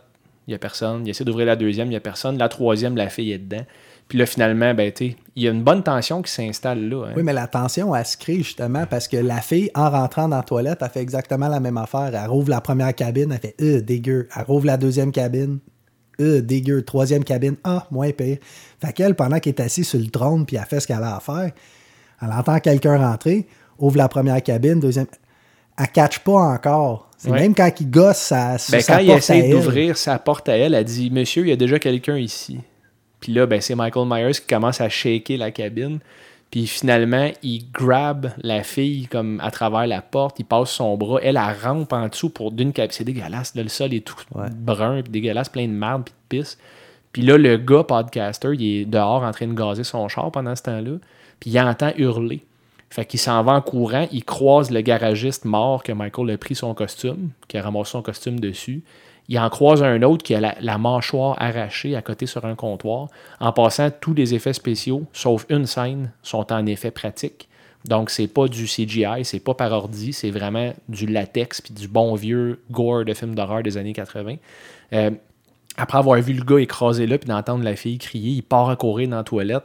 il n'y a personne. Il essaie d'ouvrir la deuxième, il n'y a personne. La troisième, la fille est dedans. Puis là, finalement, ben, il y a une bonne tension qui s'installe là. hein. Oui, mais la tension, elle se crée justement parce que la fille, en rentrant dans la toilette, elle fait exactement la même affaire. Elle rouvre la première cabine, elle fait euh, dégueu. Elle rouvre la deuxième cabine, euh, dégueu. Troisième cabine, ah, moins pire. Fait qu'elle, pendant qu'elle est assise sur le trône puis elle fait ce qu'elle a à faire, elle entend quelqu'un rentrer, ouvre la première cabine, deuxième. Elle catch pas encore. Ouais. même quand il gosse sa, Ben, sa quand il porte essaie d'ouvrir sa porte à elle, elle dit Monsieur, il y a déjà quelqu'un ici. Puis là, ben, c'est Michael Myers qui commence à shaker la cabine. Puis finalement, il grab la fille comme à travers la porte, il passe son bras, elle, elle rampe en dessous pour d'une cabine. C'est dégueulasse, là, le sol est tout Ouais. brun, puis dégueulasse, plein de marde, puis de pisse. Puis là, le gars podcaster, il est dehors en train de gazer son char pendant ce temps-là, puis il entend hurler. Fait qu'il s'en va en courant, il croise le garagiste mort que Michael a pris son costume, qui a ramassé son costume dessus. Il en croise un autre qui a la, mâchoire arrachée à côté sur un comptoir. En passant, tous les effets spéciaux, sauf une scène, sont en effet pratiques. Donc, c'est pas du CGI, c'est pas par ordi, c'est vraiment du latex puis du bon vieux gore de film d'horreur des années 80. Euh, après avoir vu le gars écrasé là puis d'entendre la fille crier, il part à courir dans la toilette,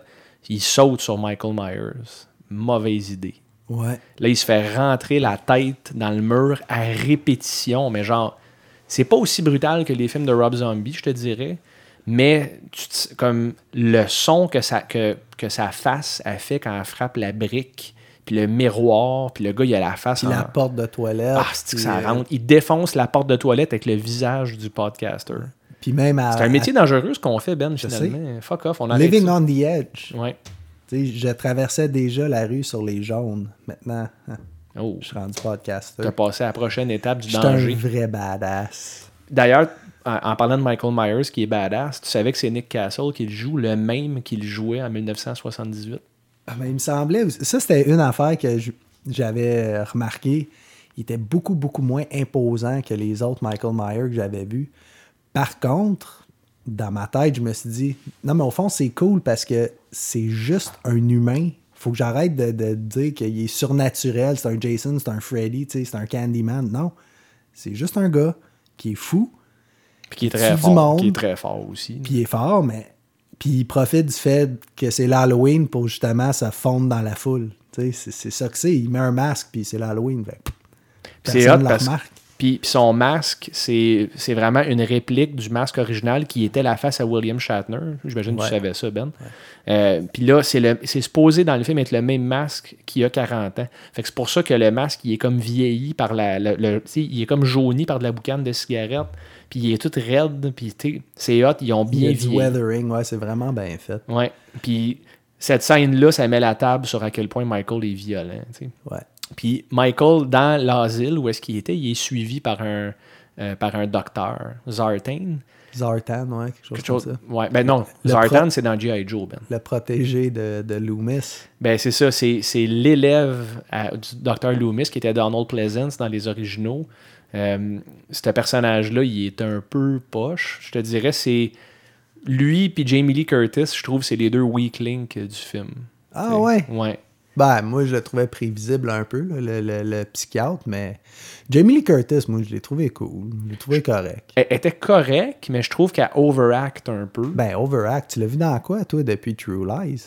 il saute sur Michael Myers. Mauvaise idée. Ouais. Là, il se fait rentrer la tête dans le mur à répétition, mais genre, c'est pas aussi brutal que les films de Rob Zombie, je te dirais, mais tu comme le son que ça, que, que sa face a fait quand elle frappe la brique, puis le miroir, puis le gars, il a la face Puis en... la porte de toilette. Ah, c'est que ça euh, rentre? Il défonce la porte de toilette avec le visage du podcaster. Puis même à. C'est un métier dangereux ce qu'on fait, Ben, Je finalement. Fuck off, on Living on the edge. Ouais. Tu sais, je traversais déjà la rue sur les jaunes. Maintenant, hein, Oh, je suis rendu podcaster. t'as passé à la prochaine étape du suis un danger. vrai badass. D'ailleurs, en, parlant de Michael Myers, qui est badass, tu savais que c'est Nick Castle qui le joue, le même qu'il jouait en 1978. Ah, ben, il me semblait. Ça, c'était une affaire que j'avais remarqué. Il était beaucoup, beaucoup moins imposant que les autres Michael Myers que j'avais vus. Par contre, dans ma tête, je me suis dit, non, mais au fond, c'est cool parce que c'est juste un humain. Faut que j'arrête de, de dire qu'il est surnaturel, c'est un Jason, c'est un Freddy, c'est un Candyman. Non. C'est juste un gars qui est fou, Puis qui est très du fort. monde. Qui est très fort aussi. puis il est fort, mais puis il profite du fait que c'est l'Halloween pour justement se fondre dans la foule. C'est ça que c'est. Il met un masque, puis c'est l'Halloween. C'est hot parce. Puis, puis son masque, c'est vraiment une réplique du masque original qui était la face à William Shatner. J'imagine que Ouais. tu savais ça, Ben. Euh, puis là, c'est supposé dans le film être le même masque qu'il a 40 ans. Fait que c'est pour ça que le masque, il est comme vieilli par la. le- il est comme jauni par de la boucane de cigarette. Puis il est tout raide. Puis c'est hot. Ils ont Il bien vieilli. weathering, ouais, c'est vraiment bien fait. Ouais. Puis cette scène-là, ça met la table sur à quel point Michael est violent. Ouais. Puis Michael, dans l'asile où est-ce qu'il était, il est suivi par un, euh, par un docteur, Zartan. Zartan, ouais, quelque chose Quelque comme ça. Ouais, ben non, Le Zartan, c'est dans G.I. Joe, Ben. Le protégé de, de Loomis. Ben c'est ça, c'est c'est l'élève à- du docteur Loomis qui était Donald Pleasance dans les originaux. Euh, ce personnage-là, il est un peu poche. Je te dirais, c'est lui puis Jamie Lee Curtis, je trouve, c'est les deux weak links du film. Ah ouais? Ouais. Ben, moi, je le trouvais prévisible un peu, là, le, le- le psychiatre, mais Jamie Lee Curtis, moi, je l'ai trouvé cool. Je l'ai trouvé correct. Elle était correcte, mais je trouve qu'elle overact un peu. Ben, Overact, tu l'as vu dans quoi, toi, depuis True Lies?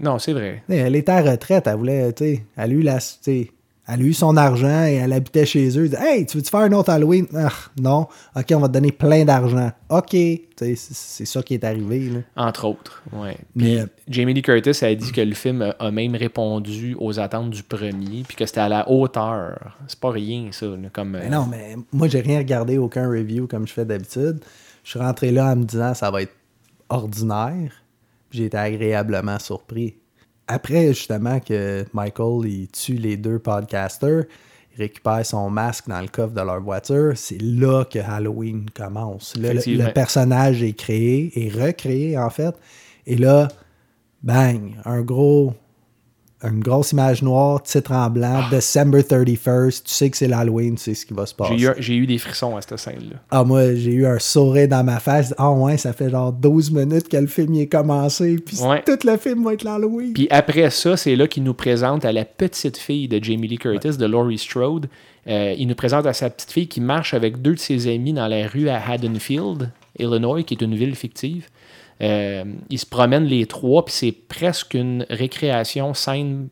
Non, c'est vrai. T'sais, Elle était à retraite, elle voulait, tu sais, elle a eu la, tu sais, elle a eu son argent et elle habitait chez eux. Elle dit, hey, tu veux-tu faire un autre Halloween? Ah, non. Ok, on va te donner plein d'argent. Ok. C'est ça qui est arrivé, là. Entre autres. Mais- Puis Jamie Lee Curtis a dit que le film a- même répondu aux attentes du premier, puis que c'était à la hauteur. C'est pas rien, ça. là, Comme, Mais euh, non, mais moi, j'ai rien regardé, aucun review comme je fais d'habitude. Je suis rentré là en me disant, ça va être ordinaire. J'ai été agréablement surpris. Après, justement, que Michael, il tue les deux podcasters, il récupère son masque dans le coffre de leur voiture, c'est là que Halloween commence. Là, le, le personnage est créé, et recréé, en fait. Et là, bang, un gros... Une grosse image noire, titre en blanc, December 31st, tu sais que c'est l'Halloween, tu sais ce qui va se passer. J'ai eu, des frissons à cette scène-là. Ah, moi, j'ai eu un sourire dans ma face. Ah, ouais, ça fait genre 12 minutes que le film y est commencé. Puis Ouais. tout le film va être l'Halloween. Puis après ça, c'est là qu'il nous présente à la petite fille de Jamie Lee Curtis, de Laurie Strode. Euh, il nous présente à sa petite fille qui marche avec deux de ses amis dans la rue à Haddonfield, Illinois, qui est une ville fictive. Euh, ils se promènent les trois, puis c'est presque une récréation scène,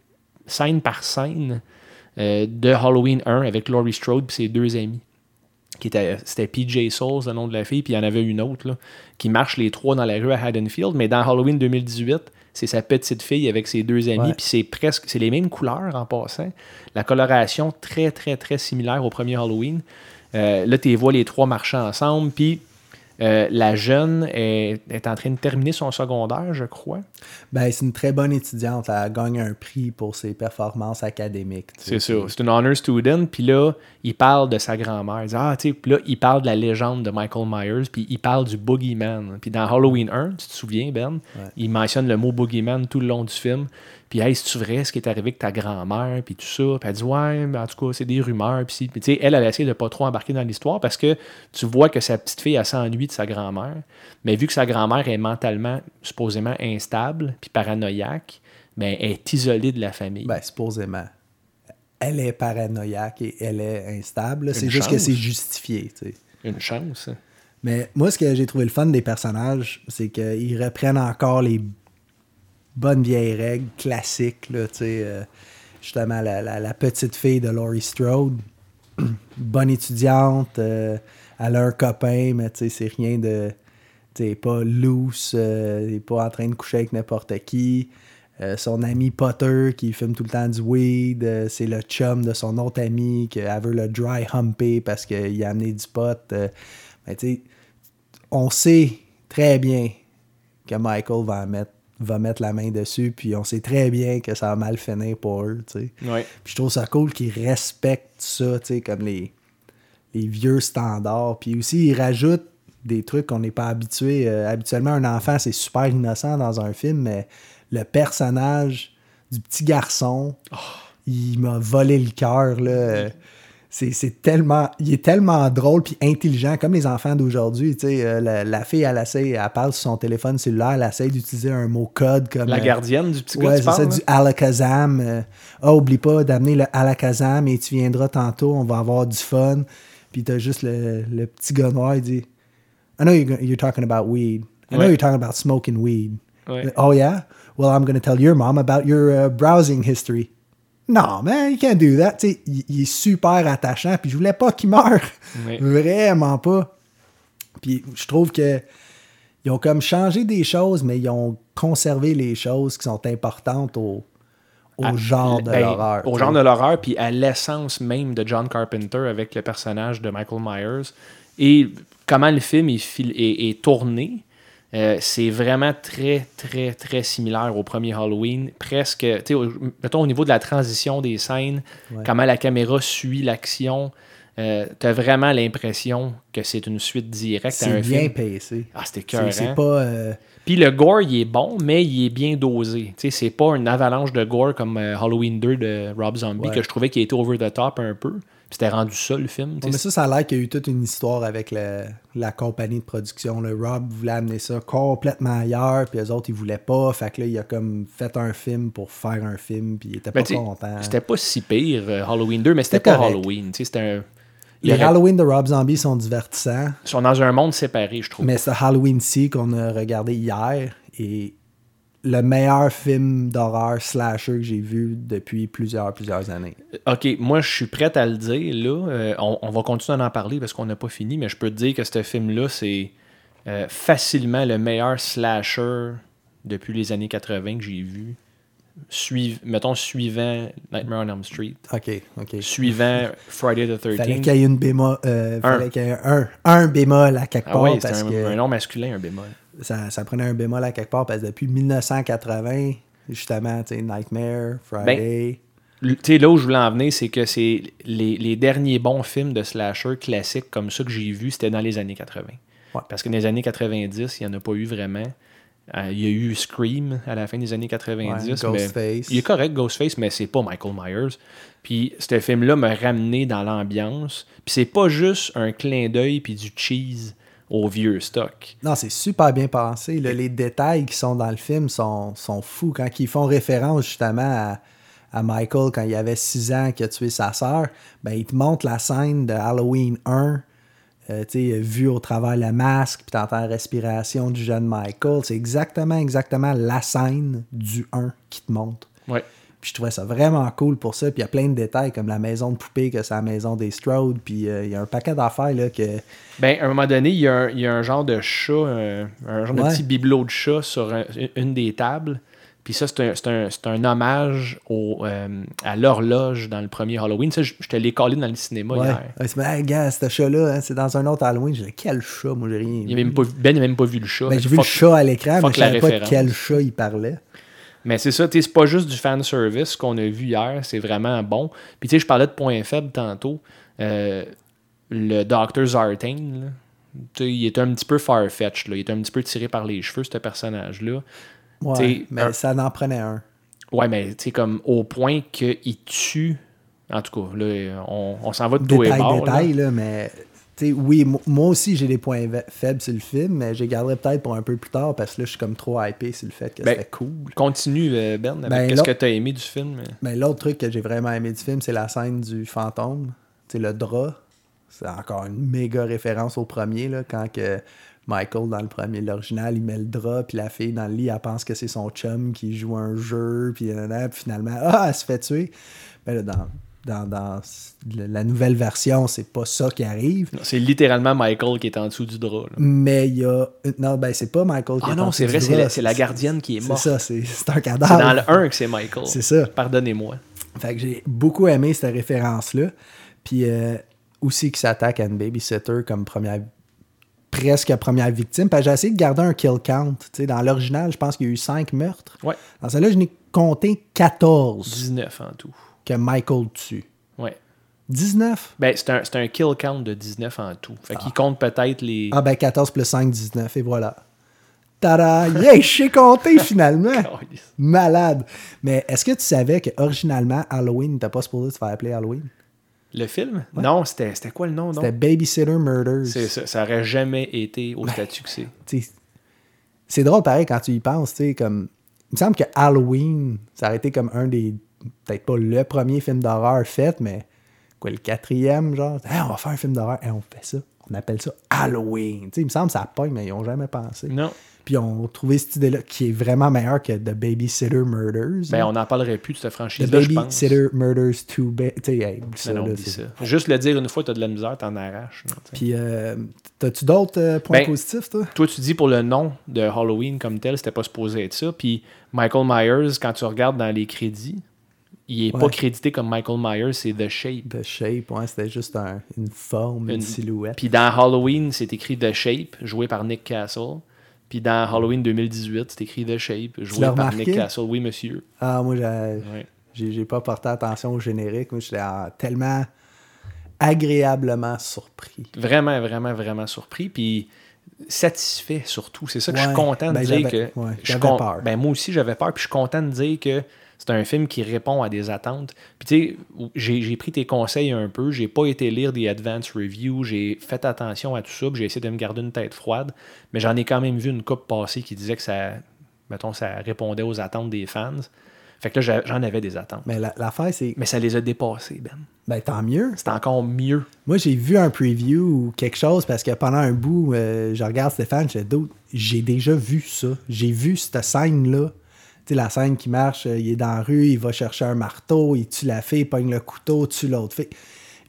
scène par scène euh, de Halloween 1 avec Laurie Strode et ses deux amis. Qui était, c'était PJ Souls, le nom de la fille, puis il y en avait une autre là, qui marche les trois dans la rue à Haddonfield. Mais dans Halloween 2018, c'est sa petite fille avec ses deux amis, Ouais. puis c'est presque c'est les mêmes couleurs en passant. La coloration très, très, très similaire au premier Halloween. Euh, là, tu vois les trois marcher ensemble, puis euh, la jeune est, est en train de terminer son secondaire, je crois. Ben, c'est une très bonne étudiante. Elle gagne un prix pour ses performances académiques. C'est ça. C'est une honor student. Puis là, il parle de sa grand-mère. Il dit, ah, tu là, il parle de la légende de Michael Myers. Puis il parle du Boogeyman. Puis dans Halloween 1, tu te souviens, Ben, il mentionne le mot Boogeyman tout le long du film. Puis, hey, c'est-tu vrai ce qui est arrivé avec ta grand-mère? Puis tout ça? Puis elle dit, ouais, mais en tout cas, c'est des rumeurs. Puis, tu sais, elle, elle a essayé de pas trop embarquer dans l'histoire parce que tu vois que sa petite fille, elle s'ennuie de sa grand-mère. Mais vu que sa grand-mère est mentalement, supposément instable, puis paranoïaque, ben, elle est isolée de la famille. Ben, supposément. Elle est paranoïaque et elle est instable. C'est juste que c'est justifié. tu sais. Une chance. Mais moi, ce que j'ai trouvé le fun des personnages, c'est qu'ils reprennent encore les bonnes vieilles règles classiques. Là, tu sais, euh, justement, la, la- la petite fille de Laurie Strode, bonne étudiante, euh, elle a un copain, mais tu sais, c'est rien de. Tu pas loose, euh, est pas en train de coucher avec n'importe qui. Euh, son ami Potter qui fume tout le temps du weed, euh, c'est le chum de son autre ami qu'elle veut le dry humper parce qu'il a amené du pot. euh, ben, on sait très bien que Michael va mettre, va mettre la main dessus, puis on sait très bien que ça va mal finir pour eux. Ouais. Puis je trouve ça cool qu'ils respectent ça, comme les, les vieux standards. Puis aussi, ils rajoutent des trucs qu'on n'est pas habitué. Euh, habituellement, un enfant, c'est super innocent dans un film, mais le personnage du petit garçon, il m'a volé le cœur, là. C'est, c'est tellement... Il est tellement drôle puis intelligent, comme les enfants d'aujourd'hui, euh, la, la fille, elle essaie, elle parle sur son téléphone cellulaire, elle essaie d'utiliser un mot code comme... La euh, gardienne du petit gars, Ouais, c'est ça, du alakazam. Ah, oublie pas d'amener le alakazam et tu viendras tantôt, on va avoir du fun. Puis t'as juste le, le petit gars noir, il dit I know you're, you're talking about weed. I know Ouais. you're talking about smoking weed. Ouais. Oh, yeah? Well, I'm going to tell your mom about your uh, browsing history. Non, man, you can't do that. Tu sais, il, il est super attachant, puis je voulais pas qu'il meure. Ouais. Vraiment pas. Puis je trouve que ils ont comme changé des choses, mais ils ont conservé les choses qui sont importantes au, au À- genre de ben, l'horreur. Au genre de l'horreur, puis à l'essence même de John Carpenter avec le personnage de Michael Myers. Et comment le film est, fil- est- est tourné, euh, c'est vraiment très, très, très similaire au premier Halloween. Presque, tu sais, mettons au niveau de la transition des scènes, comment la caméra suit l'action. Euh, T'as vraiment l'impression que c'est une suite directe à C'est un bien film. pacé. Ah, c'était C'est cœur. c'est pas. euh, Puis le gore, il est bon, mais il est bien dosé. Tu sais, c'est pas une avalanche de gore comme euh, Halloween 2 de Rob Zombie, Ouais. que je trouvais qu'il était over the top un peu. Puis c'était rendu ça, le film. Ouais, mais ça, ça a l'air qu'il y a eu toute une histoire avec le- la compagnie de production. Le Rob voulait amener ça complètement ailleurs, puis les autres, ils voulaient pas. Fait que là, il a comme fait un film pour faire un film, puis il était Ben, pas content. C'était pas si pire, euh, Halloween 2, mais c'était pas correct. Halloween. tu sais, C'était un... Les aurait- Halloween de Rob Zombie sont divertissants, Ils sont dans un monde séparé, je trouve. mais ce Halloween-ci qu'on a regardé hier est le meilleur film d'horreur slasher que j'ai vu depuis plusieurs, plusieurs années. Ok, moi je suis prêt à le dire. Là, Euh, on, on va continuer à en parler parce qu'on n'a pas fini, mais je peux te dire que ce film-là, c'est euh, facilement le meilleur slasher depuis les années 80 que j'ai vu. Suiv- mettons, suivant Nightmare on Elm Street, OK, OK. suivant Friday the 13th. Fallait qu'il y ait une bémol, euh, Un. fallait qu'il y ait un, un bémol à quelque Ah part oui, c'est parce un, que un nom masculin, un bémol. ça, ça prenait un bémol à quelque part parce que depuis 1980, justement, tu sais, Nightmare, Friday. Le- Tu sais, là où je voulais en venir, c'est que c'est les, les derniers bons films de slasher classiques comme ça que j'ai vus, c'était dans les années 80. Ouais. Parce que dans les années 90, il n'y en a pas eu vraiment. Euh, il y a eu Scream à la fin des années 90. Ouais, mais Ghostface. il est correct, Ghostface, mais c'est pas Michael Myers. Puis ce film-là m'a ramené dans l'ambiance. Puis c'est pas juste un clin d'œil puis du cheese au vieux stock. Non, c'est super bien pensé. là. Les détails qui sont dans le film sont, sont fous. Quand ils font référence justement à, à Michael quand il avait 6 ans qui a tué sa sœur, ben, ils te montrent la scène de Halloween 1, euh, tu sais, vue au travers le masque, puis t'entends la respiration du jeune Michael. C'est exactement, exactement la scène du 1 qui te montre. Ouais. Puis je trouvais ça vraiment cool pour ça. Puis il y a plein de détails comme la maison de poupée que c'est la maison des Strode. Puis euh, il y a un paquet d'affaires là que... Ben, à un moment donné, il y a un, il y a un genre de chat, un, un genre de petit bibelot de chat sur un- une des tables. Puis ça, c'est un, un- un hommage au, euh, à l'horloge dans le premier Halloween. Ça, je, je te l'ai collé dans le cinéma Ouais. hier. Ouais, c'est hey, gars, ce chat-là, hein, c'est dans un autre Halloween. J'ai dit, quel chat, moi, j'ai rien. Il vu. avait même pas, vu- ben n'a même pas vu le chat. Ben, j'ai vu le chat à l'écran, mais je savais pas de quel chat il parlait. Mais c'est ça, tu sais, c'est pas juste du fan service qu'on a vu hier, c'est vraiment bon. Puis tu sais, je parlais de points faibles tantôt. Euh, le Dr. Sais, il est un petit peu farfetch, il est un petit peu tiré par les cheveux, ce personnage-là. Ouais, T'sais, mais un- ça en prenait un. Ouais, mais tu comme au point qu'il tue. En tout cas, là, on, on s'en va de Détail, bords. là. détail, là, mais... oui, mo- moi aussi, j'ai des points faibles sur le film, mais je les garderai peut-être pour un peu plus tard, parce que là, je suis comme trop hypé sur le fait que Ben, c'était cool. Continue, euh, Ben, avec Ben, qu'est-ce que tu as aimé du film. Mais l'autre truc que j'ai vraiment aimé du film, c'est la scène du fantôme. Tu sais, le drap. C'est encore une méga référence au premier, là, quand que Michael, dans le premier, l'original, il met le drap, puis la fille dans le lit, elle pense que c'est son chum qui joue un jeu, puis, finalement, ah, elle se fait tuer. Mais là, dans, dans, dans la nouvelle version, c'est pas ça qui arrive. C'est littéralement Michael qui est en dessous du drap. là. Mais il y a. Non, ben, c'est pas Michael qui Ah est non, en c'est dessous vrai, du c'est drap, la, c'est la gardienne qui est C'est morte. ça, c'est c'est un C'est cadavre. dans le 1 que c'est Michael. C'est ça. Pardonnez-moi. Fait que j'ai beaucoup aimé cette référence-là. Puis euh, aussi qu'il s'attaque à une babysitter comme première presque première victime. J'ai essayé de garder un kill count. Dans l'original, je pense qu'il y a eu 5 meurtres. Ouais. Dans celle-là, je n'ai compté 14 19 en tout. que Michael tue. Ouais. 19? Ben, c'est un, kill count de 19 en tout. Fait qu'il compte peut-être les. Ah ben 14 plus 5, 19. Et voilà. Tada! Yeah, je sais compter finalement! Malade! Mais est-ce que tu savais que originalement Halloween n'était pas supposé se faire appeler Halloween? Le film? Non, c'était c'était quoi le nom? C'était Babysitter Murders. Ça, ça aurait jamais été au statut que c'est. C'est drôle pareil quand tu y penses, tu sais, comme. Il me semble que Halloween, ça aurait été comme un des. Peut-être pas le premier film d'horreur fait, mais quoi, le quatrième, genre. Hey, on va faire un film d'horreur, et on fait ça. On appelle ça Halloween. Tu sais, il me semble que ça pogne, mais ils n'ont jamais pensé. Non. Puis ils ont trouvé cette idée-là qui est vraiment meilleure que The Babysitter Murders. Ben, on n'en parlerait plus de cette The je pense. Babysitter Murders 2. Ba- Tu hey, ça, non, là, ça. Juste le dire une fois, t'as de la misère, t'en arraches. non, tu. Puis, euh, t'as-tu d'autres euh, points Ben, positifs, toi? Toi, tu dis pour le nom de Halloween comme tel, c'était pas supposé être ça. Puis Michael Myers, quand tu regardes dans les crédits, il est Ouais. pas crédité comme Michael Myers, c'est The Shape. The Shape, ouais, c'était juste un- une forme, une, Une- silhouette. Puis dans Halloween, c'est écrit The Shape, joué par Nick Castle. Puis dans Halloween 2018, c'est écrit The Shape, joué par? Nick Castle. Oui, monsieur. Ah, moi, j'ai, Ouais. pas porté attention au générique. Moi, j'étais tellement agréablement surpris. Vraiment, vraiment, vraiment surpris. Puis satisfait surtout. C'est ça que je suis content de Ben, dire que. ouais, je con- peur. Ben, moi aussi, j'avais peur. Puis je suis content de dire que c'est un film qui répond à des attentes. Puis tu sais, j'ai pris tes conseils un peu. J'ai pas été lire des advance reviews. J'ai fait attention à tout ça. puis J'ai essayé de me garder une tête froide. Mais j'en ai quand même vu une coupe passer qui disait que ça, mettons, ça répondait aux attentes des fans. Fait que là, j'en avais des attentes. Mais la- l'affaire, c'est. Mais ça les a dépassés, Ben. Ben, tant mieux. C'est encore mieux. Moi, j'ai vu un preview ou quelque chose parce que pendant un bout, euh, je regarde Stéphane, je dis, j'ai déjà vu ça. J'ai vu cette scène-là. Tu sais, la scène qui marche, euh, il est dans la rue, il va chercher un marteau, il tue la fille, il pogne le couteau, tue l'autre fille.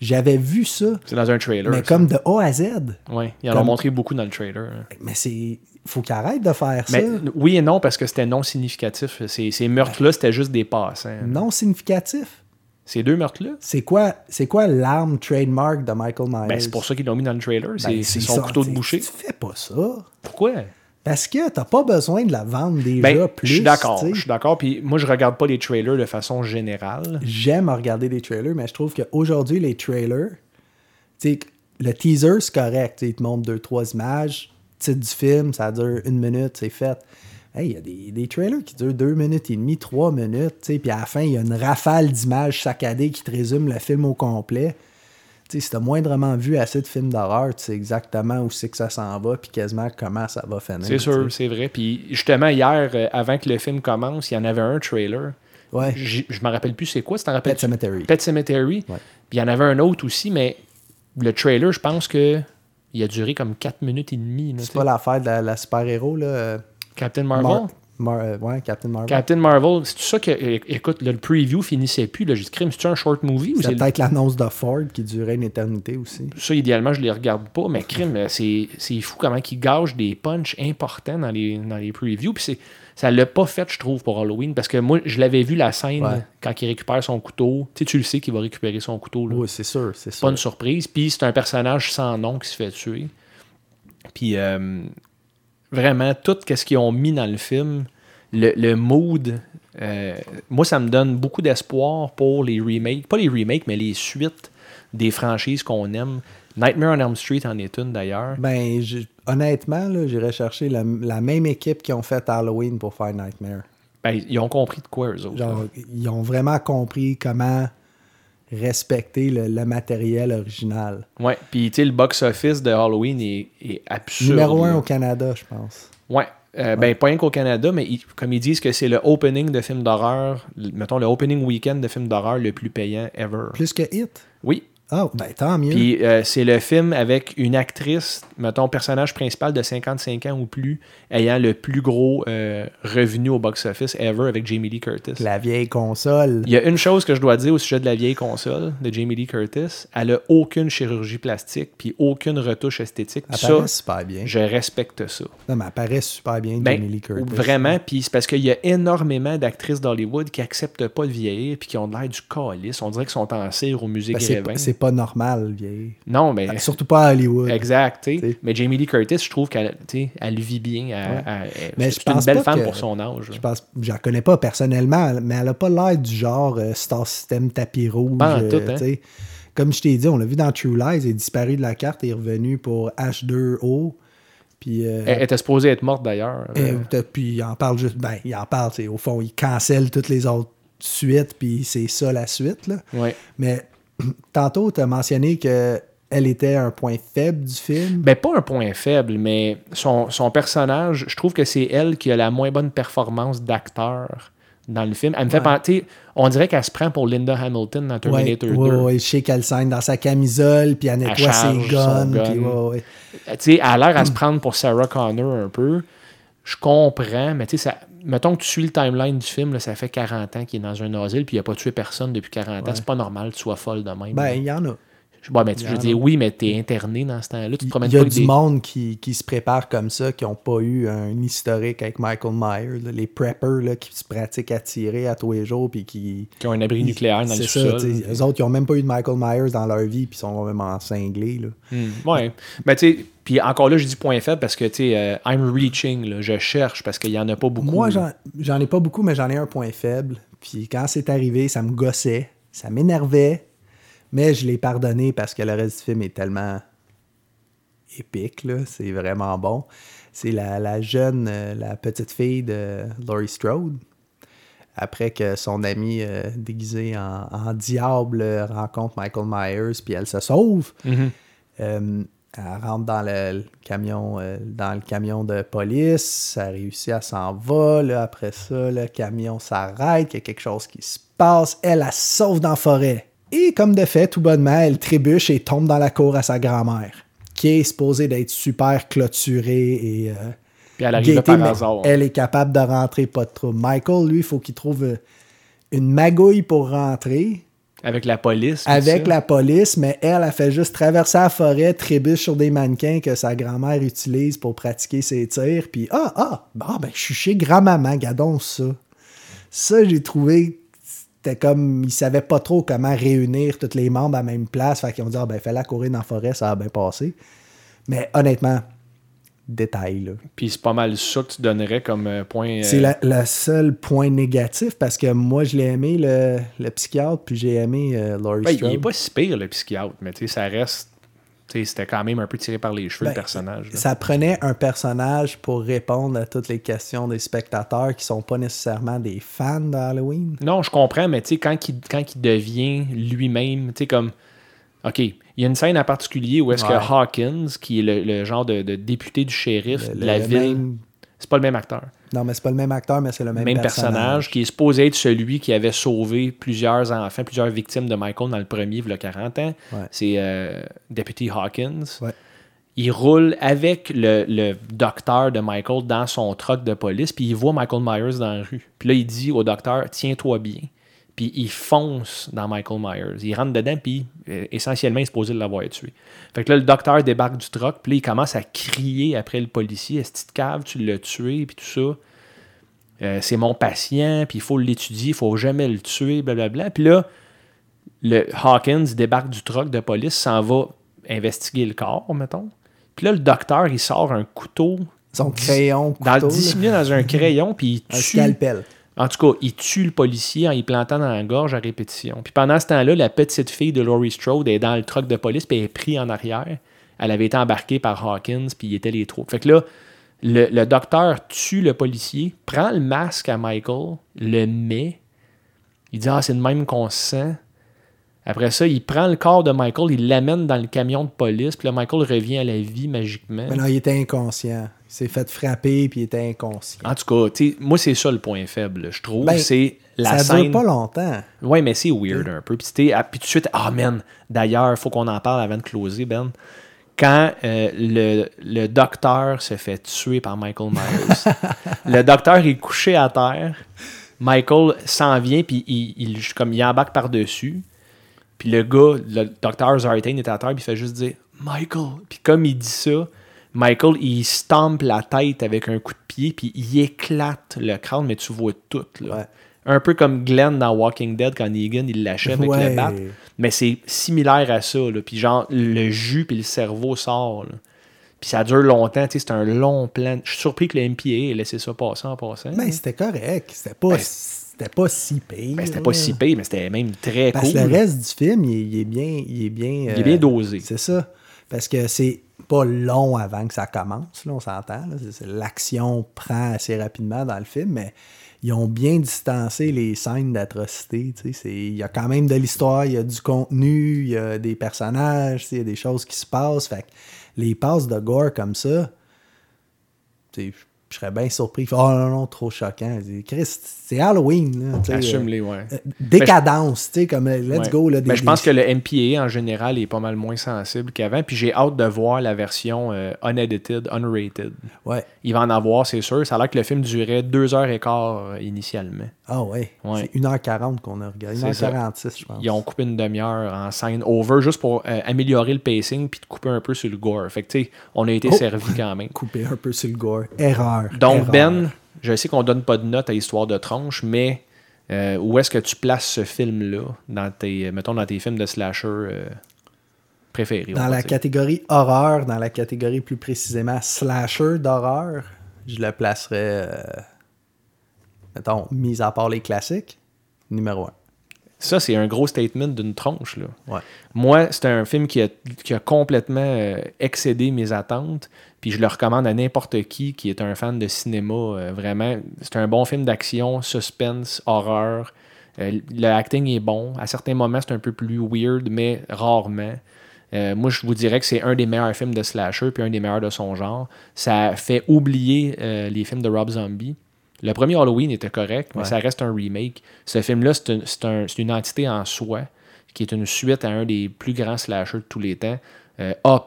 J'avais vu ça, C'est dans un trailer. mais ça. comme de A à Z. Ouais, ils en ont montré beaucoup dans le trailer. hein. Mais c'est. Faut qu'il arrête de faire Mais ça. oui et non, parce que c'était non significatif. Ces, ces meurtres-là, c'était juste des passants. Non significatif. Ces deux meurtres-là, C'est quoi, c'est quoi l'arme trademark de Michael Myers? ben, c'est pour ça qu'ils l'ont mis dans le trailer. C'est Ben, c'est son ça, couteau de boucher. Tu fais pas ça. Pourquoi? Parce que t'as pas besoin de la vendre déjà Ben, plus. je suis d'accord. Je suis d'accord. Puis moi, je regarde pas les trailers de façon générale. J'aime regarder des trailers, mais je trouve qu'aujourd'hui, les trailers, le teaser, c'est correct. t'sais, Il te montre deux, trois images. Titre du film, ça dure une minute, c'est fait. Hey, il y a des, des trailers qui durent deux minutes et demie, trois minutes, puis à la fin, il y a une rafale d'images saccadées qui te résume le film au complet. Tu sais, si t'as moindrement vu assez de films d'horreur, tu sais exactement où c'est que ça s'en va, puis quasiment comment ça va finir. C'est sûr, c'est vrai. Puis justement, hier, euh, avant que le film commence, il y en avait un trailer. Ouais. J- Je me rappelle plus c'est quoi. T'en rappelles Pet Cemetery. Pet Cemetery. Puis il y en avait un autre aussi, mais le trailer, je pense que il a duré comme 4 minutes et demie. C'est pas l'affaire de la, la super-héros, là. euh, Captain Marvel? Mar- Mar- euh, ouais, Captain Marvel. Captain Marvel, c'est tout ça que. Écoute, là, le preview finissait plus. J'ai dit, crime, c'est un short movie ou C'est peut-être l'annonce de Ford qui durait une éternité aussi. ça, idéalement, je les regarde pas, mais crime, euh, c'est fou comment ils gagent des punchs importants dans les, dans les previews. Puis ça l'a pas fait, je trouve, pour Halloween, parce que moi, je l'avais vu la scène Ouais. quand il récupère son couteau. Tu sais, tu le sais qu'il va récupérer son couteau. Là. Oui, c'est sûr, c'est C'est pas sûr. une surprise. Puis c'est un personnage sans nom qui se fait tuer. Puis euh, vraiment, tout ce qu'ils ont mis dans le film, le, le mood, euh, moi, ça me donne beaucoup d'espoir pour les remakes. Pas les remakes, mais les suites des franchises qu'on aime. Nightmare on Elm Street en est une d'ailleurs. Ben, honnêtement, là, j'ai recherché la, la même équipe qui ont fait Halloween pour faire Nightmare. Ben, ils ont compris de quoi, eux autres. Genre, ils ont vraiment compris comment respecter le, le matériel original. Ouais, puis tu sais, le box-office de Halloween est, est absurde. Numéro un au Canada, je pense. Ouais. Euh, Ben, pas rien qu'au Canada, mais ils- comme ils disent que c'est le opening de film d'horreur, mettons le opening week-end de film d'horreur le plus payant ever. Plus que Hit? Oui. Ah, ben tant mieux. Puis euh, c'est le film avec une actrice, mettons, personnage principal de 55 ans ou plus, ayant le plus gros euh, revenu au box-office ever avec Jamie Lee Curtis. La vieille console. Il y a une chose que je dois dire au sujet de la vieille console de Jamie Lee Curtis. Elle a aucune chirurgie plastique puis aucune retouche esthétique. Elle Ça, paraît super bien. je respecte ça. Non, mais elle paraît super bien, Ben, Jamie Lee Curtis. Vraiment, puis c'est parce qu'il y a énormément d'actrices d'Hollywood qui acceptent pas de vieillir puis qui ont de l'air du calice. On dirait qu'ils sont en cire au musée Ben, c'est pas normal, vieille. Non, mais. Surtout pas à Hollywood. Exact. T'sais. Mais Jamie Lee Curtis, je trouve qu'elle elle vit bien. Elle, Mais une belle pas femme que- pour son âge. Je pense, je la connais pas personnellement, mais elle a pas l'air du genre euh, Star System tapis rouge. Pas en euh, tout, hein. Comme je t'ai dit, on l'a vu dans True Lies, elle est disparu de la carte et est revenu pour H2O. Puis, euh, Elle était supposée être morte d'ailleurs. et- Euh, puis il en parle juste. Ben, il en parle, au fond, il cancelle toutes les autres suites, puis c'est ça la suite. Là. ouais. Mais tantôt, tu as mentionné que elle était un point faible du film. Ben, pas un point faible, mais son, son personnage, je trouve que c'est elle qui a la moins bonne performance d'acteur dans le film. Elle me fait Ouais. penser, on dirait qu'elle se prend pour Linda Hamilton dans Ouais, Terminator 2. ouais, ouais, je sais qu'elle scène dans sa camisole, puis elle nettoie charge ses guns. gun. puis ouais, ouais. Tu sais, elle a l'air à se prendre pour Sarah Connor un peu. Je comprends, mais tu sais, ça- mettons que tu suis le timeline du film, là, ça fait 40 ans qu'il est dans un asile, puis il n'a pas tué personne depuis 40 ans. C'est pas normal que tu sois folle de même. Ben, il y en a. Ouais, mais tu- je y veux dire, oui, mais t'es interné dans ce temps-là. Tu te promènes Il y a du des... monde qui, qui se prépare comme ça, qui n'ont pas eu un historique avec Michael Myers. là. les preppers là, qui se pratiquent à tirer à tous les jours, puis qui. qui ont un abri nucléaire dans le sous-sol. eux autres, ils n'ont même pas eu de Michael Myers dans leur vie, puis ils sont vraiment cinglés. Là. Hmm, ouais. Mais tu sais, puis encore là, je dis point faible parce que, tu sais, euh, I'm reaching, là, je cherche parce qu'il y en a pas beaucoup. Moi, j'en- ai pas beaucoup, mais j'en ai un point faible. Puis quand c'est arrivé, ça me gossait, ça m'énervait, mais je l'ai pardonné parce que le reste du film est tellement épique, là. C'est vraiment bon. C'est la, la jeune, euh, la petite fille de Laurie Strode. Après que son ami euh, déguisé en, en diable rencontre Michael Myers, puis elle se sauve. Mhm. Euh, elle rentre dans le, le camion euh, dans le camion de police, ça réussit à s'en va. là. après ça, le camion s'arrête, il y a quelque chose qui se passe. Elle, elle se sauve dans la forêt. Et comme de fait, tout bonnement, elle trébuche et tombe dans la cour à sa grand-mère, qui est supposée d'être super clôturée et euh, Puis elle arrive là gaieté, par mais hasard. Elle est capable de rentrer, pas de trouble. Michael, lui, il faut qu'il trouve euh, une magouille pour rentrer Avec la police. avec ça? la police, mais elle, elle fait juste traverser la forêt, trébuche sur des mannequins que sa grand-mère utilise pour pratiquer ses tirs. Puis, ah, ah, bah, ben, je suis chez grand-maman, gardons ça. Ça, j'ai trouvé, c'était comme, ils savaient pas trop comment réunir tous les membres à la même place. Fait qu'ils ont dit, ah, ben, fais-la courir dans la forêt, ça a bien passé. Mais honnêtement, détail, là. Puis c'est pas mal ça que tu donnerais comme euh, point. euh, C'est la, la seul point négatif parce que moi, je l'ai aimé, le, le psychiatre, puis j'ai aimé euh, Laurie ben, il est pas si pire, le psychiatre, mais tu sais, ça reste. tu sais, C'était quand même un peu tiré par les cheveux, Ben, le personnage. là. Ça prenait un personnage pour répondre à toutes les questions des spectateurs qui sont pas nécessairement des fans d'Halloween. Non, je comprends, mais tu sais, quand il, quand il devient lui-même, tu sais, comme. OK, il y a une scène en particulier où est-ce Ouais. que Hawkins, qui est le, le genre de, de député du shérif Le- de la le ville, même- c'est pas le même acteur. Non, mais c'est pas le même acteur, mais c'est le même, Même, personnage. qui est supposé être celui qui avait sauvé plusieurs enfants, plusieurs victimes de Michael dans le premier, il y a 40 ans. Ouais. C'est euh, Deputy Hawkins. Ouais. Il roule avec le, le docteur de Michael dans son truck de police, puis il voit Michael Myers dans la rue. Puis là, il dit au docteur Tiens-toi bien. Puis il fonce dans Michael Myers. Il rentre dedans, puis euh, essentiellement, il est supposé l'avoir tué. Fait que là, le docteur débarque du truck, puis il commence à crier après le policier Est-ce que cave, tu l'as tué, puis tout ça. Euh, c'est mon patient, puis il faut l'étudier, il faut jamais le tuer, blablabla. Puis là, le Hawkins débarque du truck de police, s'en va investiguer le corps, mettons. Puis là, le docteur, il sort un couteau, Son crayon, dans, couteau, là. dissimulé dans un crayon, puis il un tue. scalpel. En tout cas, il tue le policier en y plantant dans la gorge à répétition. Puis pendant ce temps-là, la petite fille de Laurie Strode est dans le truck de police, puis elle est prise en arrière. Elle avait été embarquée par Hawkins, puis il était les trois. Fait que là, le, le docteur tue le policier, prend le masque à Michael, le met. Il dit Ah, c'est de même qu'on se sent. Après ça, il prend le corps de Michael, il l'amène dans le camion de police, puis là, Michael revient à la vie magiquement. Mais non, il était inconscient. Il s'est fait frapper, puis il était inconscient. En tout cas, moi, c'est ça le point faible, je trouve. Ben, c'est la ça scène. dure pas longtemps. Ouais, mais c'est weird un peu. Puis, ah, puis tout de suite, ah, man, d'ailleurs, il faut qu'on en parle avant de closer, Ben. Quand euh, le, le docteur se fait tuer par Michael Myers, le docteur est couché à terre, Michael s'en vient, puis il, il, comme, il embarque par-dessus. Puis le gars, le docteur Zartain est à terre, puis il fait juste dire Michael. Puis comme il dit ça, Michael, il stampe la tête avec un coup de pied, puis il éclate le crâne, mais tu vois tout. Là. Ouais. Un peu comme Glenn dans Walking Dead quand Negan il l'achève avec le bat. Mais c'est similaire à ça. Là. Puis genre, le jus puis le cerveau sort. là. Puis ça dure longtemps. tu sais, C'est un long plan. Je suis surpris que le MPA ait laissé ça passer en passant. Ben, c'était correct. C'était pas, Ben, c'était pas si pire. Ben, c'était pas si pire, mais c'était même très Parce cool. que le reste du film, il, est- il est bien. Il est bien, Il est bien dosé. C'est ça. Parce que c'est pas long avant que ça commence, là, on s'entend. L'action prend assez rapidement dans le film, mais ils ont bien distancé les scènes d'atrocité. Il y a quand même de l'histoire, il y a du contenu, il y a des personnages, il y a des choses qui se passent. Fait que les passes de gore comme ça, sais, je serais bien surpris. Oh non, non, trop choquant. Chris, c'est Halloween. Là, sais, euh, Assume-les, ouais. euh, décadence, tu sais, comme euh, let's Ouais. go. Là, des- Ben, je pense des- que le MPA en général est pas mal moins sensible qu'avant. Puis j'ai hâte de voir la version euh, unedited, unrated. Ouais. Il va en avoir, c'est sûr. Ça a l'air que le film durait deux heures et quart euh, initialement. Ah ouais. Ouais. C'est 1h40 qu'on a regardé. C'est ça. 1h46, je pense. Ils ont coupé une demi-heure en scène over juste pour euh, améliorer le pacing puis de couper un peu sur le gore. Fait que tu sais, on a été Oh. servi quand même. coupé un peu sur le gore. Erreur. Donc Erreur. Ben, je sais qu'on donne pas de note à Histoire de tranche, mais euh, où est-ce que tu places ce film-là dans tes, mettons, dans tes films de slasher euh, préférés? Dans la dire? catégorie horreur, dans la catégorie plus précisément slasher d'horreur, je le placerais, euh, mettons, mis à part les classiques, numéro 1. Ça, c'est un gros statement d'une tronche. Là. Ouais. Moi, c'est un film qui a, qui a complètement excédé mes attentes. Puis je le recommande à n'importe qui qui est un fan de cinéma. euh, vraiment, c'est un bon film d'action, suspense, horreur. Euh, le acting est bon. À certains moments, c'est un peu plus weird, mais rarement. Euh, moi, je vous dirais que c'est un des meilleurs films de slasher, puis un des meilleurs de son genre. Ça fait oublier les films de Rob Zombie. Le premier Halloween était correct, mais Ouais. ça reste un remake. Ce film-là, c'est un- c'est un- c'est une entité en soi, qui est une suite à un des plus grands slashers de tous les temps. A,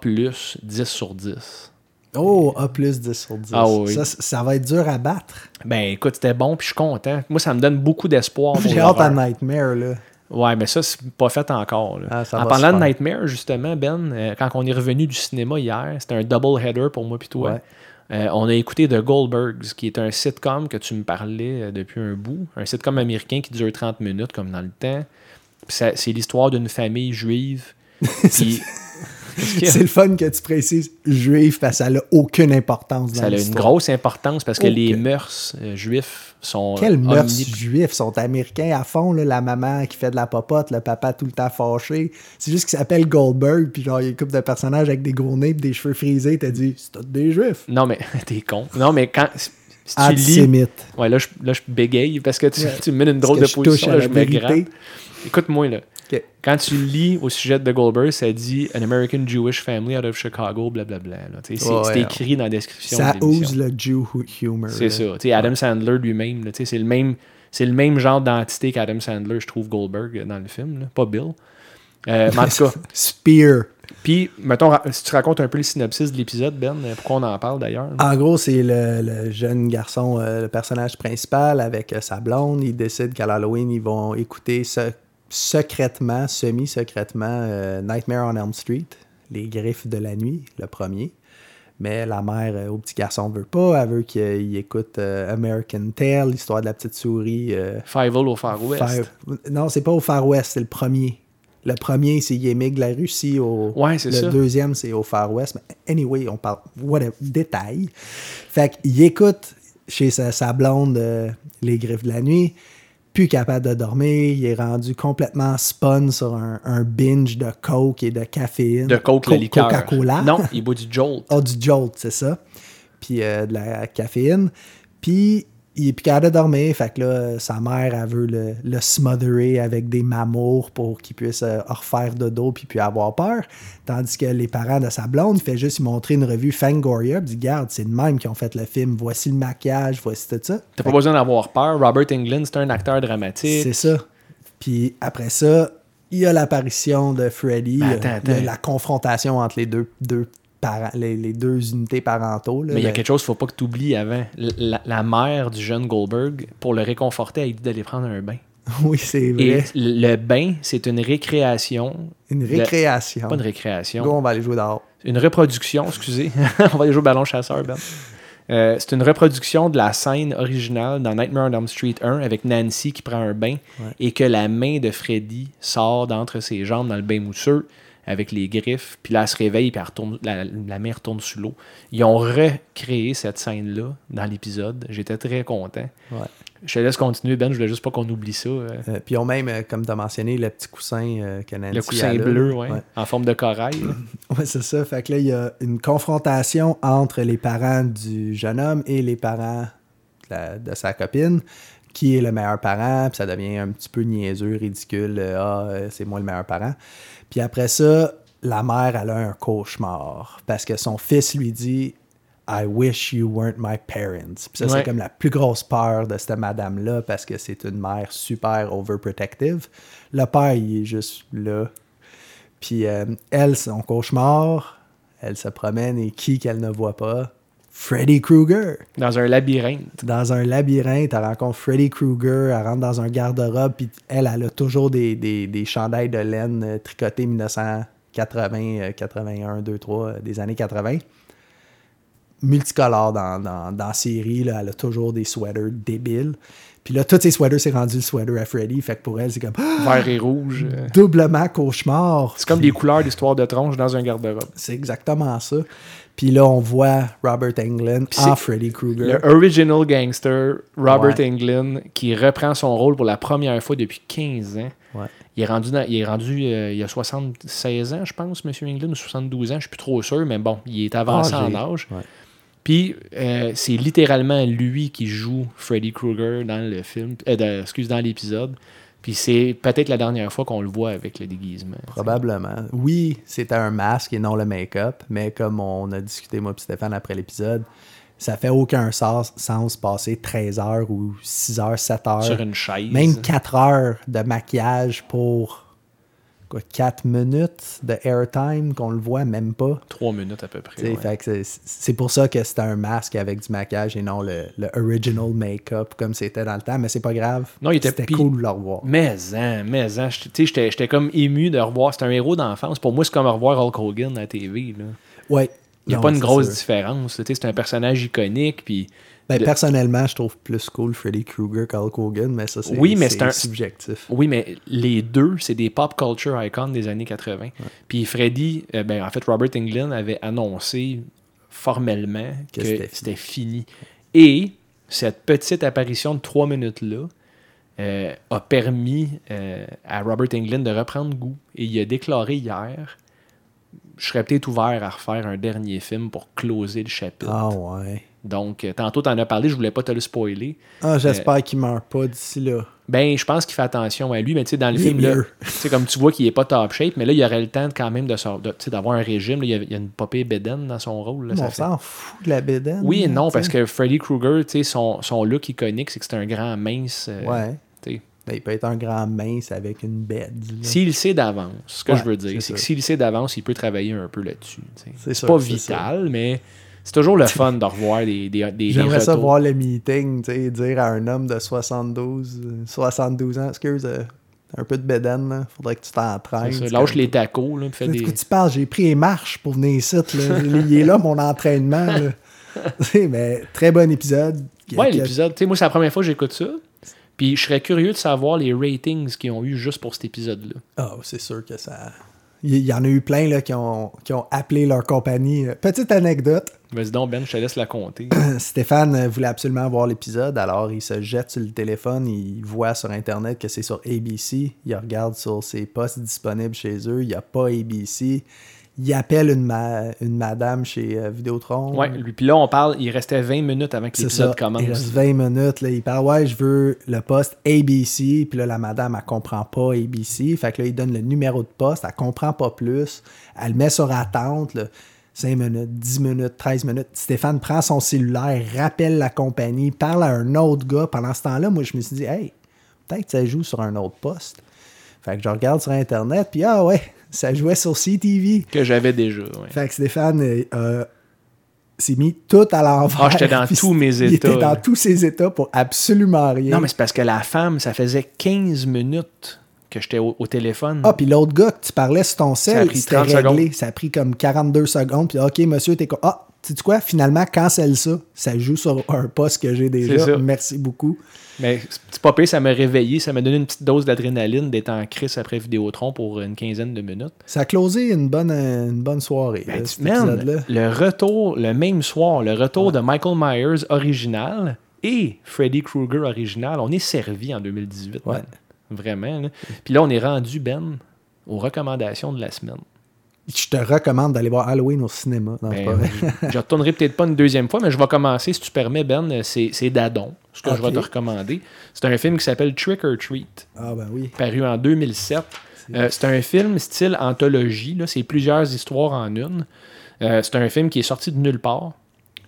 10 sur 10. Oh, A plus 10 sur 10. Ah oui. ça, ça va être dur à battre. Ben écoute, c'était bon, puis je suis content. Moi, ça me donne beaucoup d'espoir. J'ai hâte à. Nightmare, là. Ouais, mais ça, c'est pas fait encore. là. Ah, en parlant de. Nightmare, justement, Ben, euh, quand on est revenu du cinéma hier, c'était un double header pour moi puis toi. Ouais. Euh, on a écouté The Goldbergs, qui est un sitcom que tu me parlais euh, depuis un bout. Un sitcom américain qui dure 30 minutes, comme dans le temps. C'est l'histoire d'une famille juive. Puis C'est le fun que tu précises juif parce que ça n'a aucune importance dans ça a une grosse importance parce que les mœurs euh, juifs sont. Quelles mœurs omnip- juifs sont américains à fond, là, la maman qui fait de la popote, le papa tout le temps fâché. C'est juste qu'il s'appelle Goldberg, puis genre, il y a une couple de personnages avec des gros nez des cheveux frisés, t'as dit, c'est tous des juifs. Non, mais t'es con. Non, mais quand. Si tu lis. Ouais, là je, là, je bégaye parce que tu, Ouais. tu me mets une drôle de position. Là, je me. Écoute-moi, là. Quand tu lis au sujet de Goldberg, ça dit An American Jewish family out of Chicago, blablabla. C'est Ouais, ouais. écrit dans la description. Ça de ose le Jew hu- humor. C'est ça. Tu sais, Adam Sandler lui-même, c'est le même. C'est le même genre d'entité qu'Adam Sandler, je trouve, Goldberg euh, dans le film, là. pas Bill. Euh, mais en tout cas, Spear. puis, mettons, si tu racontes un peu le synopsis de l'épisode, Ben, euh, pourquoi on en parle d'ailleurs? En gros, c'est le, le jeune garçon, euh, le personnage principal avec euh, sa blonde. Il décide qu'à l'Halloween, ils vont écouter se- secrètement, semi-secrètement, euh, Nightmare on Elm Street, Les Griffes de la Nuit, le premier. Mais la mère euh, au petit garçon veut pas. Elle veut qu'il écoute euh, American Tale, l'histoire de la petite souris. Five au Far West. Far- Non, c'est pas au Far West, c'est le premier. Le premier, c'est il émigre la Russie. Au... Ouais, c'est le ça. deuxième, c'est au Far West. Mais anyway, on parle whatever, détail. Fait qu'il écoute chez sa, sa blonde Les Griffes de la Nuit, plus capable de dormir. Il est rendu complètement spun sur un, un binge de coke et de caféine. De Coke, Co- la liqueur. Coca-Cola. Non, il boit du Jolt. Ah, du Jolt, c'est ça. Puis euh, de la caféine. Puis il est plus capable de dormir. Fait que là, sa mère, elle veut le, le smotherer avec des mamours pour qu'il puisse euh, refaire dodo puis puis avoir peur. Tandis que les parents de sa blonde, il fait juste lui montrer une revue Fangoria. Puis il dit, Garde, c'est le même qui ont fait le film. Voici le maquillage, voici tout ça. T'as pas besoin d'avoir peur. Robert Englund, c'est un acteur dramatique. C'est ça. Puis après ça, il y a l'apparition de Freddy, Ben, euh, attends, le- attends. la confrontation entre les deux, deux les, les deux unités parentaux. là. Mais il y a quelque chose qu'il faut pas que tu oublies avant. La, la mère du jeune Goldberg, pour le réconforter, elle dit d'aller prendre un bain. Oui, c'est Et vrai. le bain, c'est une récréation. Une de- récréation. Pas une récréation. Go, on va aller jouer dehors. Une reproduction, excusez. on va aller jouer au ballon chasseur, Ben. Euh, c'est une reproduction de la scène originale dans Nightmare on Elm Street 1 avec Nancy qui prend un bain et que la main de Freddy sort d'entre ses jambes dans le bain mousseux avec les griffes. Puis là, elle se réveille puis retourne, la, la main retourne sous l'eau. Ils ont recréé cette scène-là dans l'épisode. J'étais très content. Ouais. Je te laisse continuer, Ben. Je voulais juste pas qu'on oublie ça. euh. Euh, puis ils ont même, euh, comme tu as mentionné, le petit coussin euh, que Nancy le coussin bleu, ouais, Ouais. en forme de corail. Ouais, c'est ça. Fait que là, il y a une confrontation entre les parents du jeune homme et les parents de, la- de sa copine. Qui est le meilleur parent? Puis ça devient un petit peu niaiseux, ridicule. ah, c'est moi le meilleur parent. Puis après ça, la mère, elle a un cauchemar. Parce que son fils lui dit I wish you weren't my parents. Puis ça, Ouais. c'est comme la plus grosse peur de cette madame-là parce que c'est une mère super overprotective. Le père, il est juste là. Puis euh, elle, son cauchemar, elle se promène et qui qu'elle ne voit pas? Freddy Krueger. Dans un labyrinthe. Dans un labyrinthe, elle rencontre Freddy Krueger, elle rentre dans un garde-robe, puis elle, elle a toujours des, des, des chandails de laine euh, tricotés 1980, euh, 81, 2, 3, euh, des années 80. Multicolores dans, dans, dans la série, là, elle a toujours des sweaters débiles. Puis là, tous ces sweaters, c'est rendu le sweater à Freddy. Fait que pour elle, c'est comme Vert et rouge. euh. doublement cauchemar. C'est comme des couleurs d'histoire de tronche dans un garde-robe. C'est exactement ça. Puis là, on voit Robert Englund en c'est Freddy Krueger. Le original gangster, Robert Ouais. Englund, qui reprend son rôle pour la première fois depuis 15 ans. Ouais. Il est rendu, dans- il, est rendu euh, il y a 76 ans, je pense, M. Englund, ou 72 ans, je suis plus trop sûr, mais bon, il est avancé Âgé. en âge. Ouais. Puis euh, c'est littéralement lui qui joue Freddy Krueger dans le film, euh, dans- excuse, dans l'épisode. Puis c'est peut-être la dernière fois qu'on le voit avec le déguisement. Probablement. Oui, c'était un masque et non le make-up, mais comme on a discuté, moi et Stéphane, après l'épisode, ça fait aucun sens, sens passer 13 heures ou 6 heures, 7 heures, Sur une chaise. même 4 heures de maquillage pour quoi, 4 minutes de airtime qu'on le voit même pas. Trois minutes à peu près. Ouais. c'est- pour ça que c'était un masque avec du maquillage et non le, le original make-up comme c'était dans le temps, mais c'est pas grave. Non, il était- cool de le revoir. Mais en, mais en, j'étais- tu sais, j'étais j'étais comme ému de revoir. C'est un héros d'enfance. Pour moi, c'est comme revoir Hulk Hogan à la TV. Là. Ouais. Il n'y a Non, pas une grosse sûr. différence. C'est un personnage iconique. Puis Ben, Personnellement, je trouve plus cool Freddy Krueger qu'Hulk Hogan, mais ça, c'est Oui, mais c'est un- subjectif. Oui, mais les deux, c'est des pop culture icons des années 80. Puis Freddy, euh, ben, en fait, Robert Englund avait annoncé formellement Que c'était fini. Et cette petite apparition de trois minutes-là euh, a permis euh, à Robert Englund de reprendre goût. Et il a déclaré hier je serais peut-être ouvert à refaire un dernier film pour closer le chapitre. Ah ouais. Donc, euh, tantôt, t'en as parlé, je voulais pas te le spoiler. Ah, j'espère qu'il meurt pas d'ici là. Ben, je pense qu'il fait attention à lui, mais tu sais, dans le Il film, là, tu comme tu vois qu'il est pas top shape, mais là, il aurait le temps de, quand même de tu d'avoir un régime. là. il, y a, il y a une popée bédaine dans son rôle. là, ça on fait- s'en fout de la bédaine. Oui et non, tu parce que Freddy Krueger, tu sais, son, son look iconique, c'est que c'est un grand mince. euh, Ouais. tu. Ben, il peut être un grand mince avec une bête. S'il sait d'avance, ce que Ouais, je veux dire, c'est que s'il sait d'avance, il peut travailler un peu là-dessus. tu. C'est pas vital, mais c'est toujours le fun de revoir des, des, des, J'aimerais ça voir le meeting, tu sais, dire à un homme de 72, euh, 72 ans, excuse, euh, un peu de bédaine, là. faudrait que tu t'entraînes. Lâche les tacos, là, fais De des... quoi tu parles? J'ai pris les marches pour venir ici. Là. Il est là, mon entraînement. là. Tu sais, mais très bon épisode. Ouais, Que- l'épisode. Tu sais, moi, c'est la première fois que j'écoute ça. Puis je serais curieux de savoir les ratings qu'ils ont eu juste pour cet épisode-là. Ah, c'est sûr que ça. Il y en a eu plein là, qui, ont, qui ont appelé leur compagnie. Petite anecdote. Vas-y donc, Ben, je te laisse la compter. Stéphane voulait absolument voir l'épisode, alors il se jette sur le téléphone, il voit sur Internet que c'est sur ABC, il regarde sur ses postes disponibles chez eux, il n'y a pas ABC. Il appelle une, ma- une madame chez euh, Vidéotron. ouais, lui. Puis là, on parle, il restait 20 minutes avant que C'est ça. l'épisode Il commence. reste 20 minutes. Là, il parle Ouais, je veux le poste ABC. Puis là, la madame, elle comprend pas ABC. Fait que là, il donne le numéro de poste. Elle comprend pas plus. Elle le met sur attente. là. 5 minutes, 10 minutes, 13 minutes. Stéphane prend son cellulaire, rappelle la compagnie, parle à un autre gars. Pendant ce temps-là, moi, je me suis dit Hey, peut-être que ça joue sur un autre poste. Fait que je regarde sur Internet. Puis ah ouais, ça jouait sur CTV. Que j'avais déjà. ouais. Fait que Stéphane euh, euh, s'est mis tout à l'envers. Ah, j'étais dans tous mes Il était états, dans tous ses états pour absolument rien. Non, mais c'est parce que la femme, ça faisait 15 minutes que j'étais au, au téléphone. Ah, puis l'autre gars que tu parlais sur ton Ça a pris c'était 30 réglé. secondes. Ça a pris comme 42 secondes. Puis OK, monsieur, t'es quoi? Ah, tu sais quoi, finalement, cancelle ça. Ça joue sur un poste que j'ai déjà. Merci beaucoup. Mais c'est pas pire, ça m'a réveillé, ça m'a donné une petite dose d'adrénaline d'être en crise après Vidéotron pour une quinzaine de minutes. Ça a closé une bonne, une bonne soirée, Ben, là, cet man, le retour, le même soir, le retour de Michael Myers original et Freddy Krueger original, on est servi en 2018. Ouais. man. Vraiment. là. Puis là, on est rendu, Ben, aux recommandations de la semaine. Je te recommande d'aller voir Halloween au cinéma. Non, Ben, je je retournerai peut-être pas une deuxième fois, mais je vais commencer, si tu permets, Ben. C'est Dadon, ce que je vais te recommander. C'est un film qui s'appelle Trick or Treat. Ah ben oui. paru en 2007. Euh, c'est un film style anthologie. là. C'est plusieurs histoires en une. Euh, c'est un film qui est sorti de nulle part.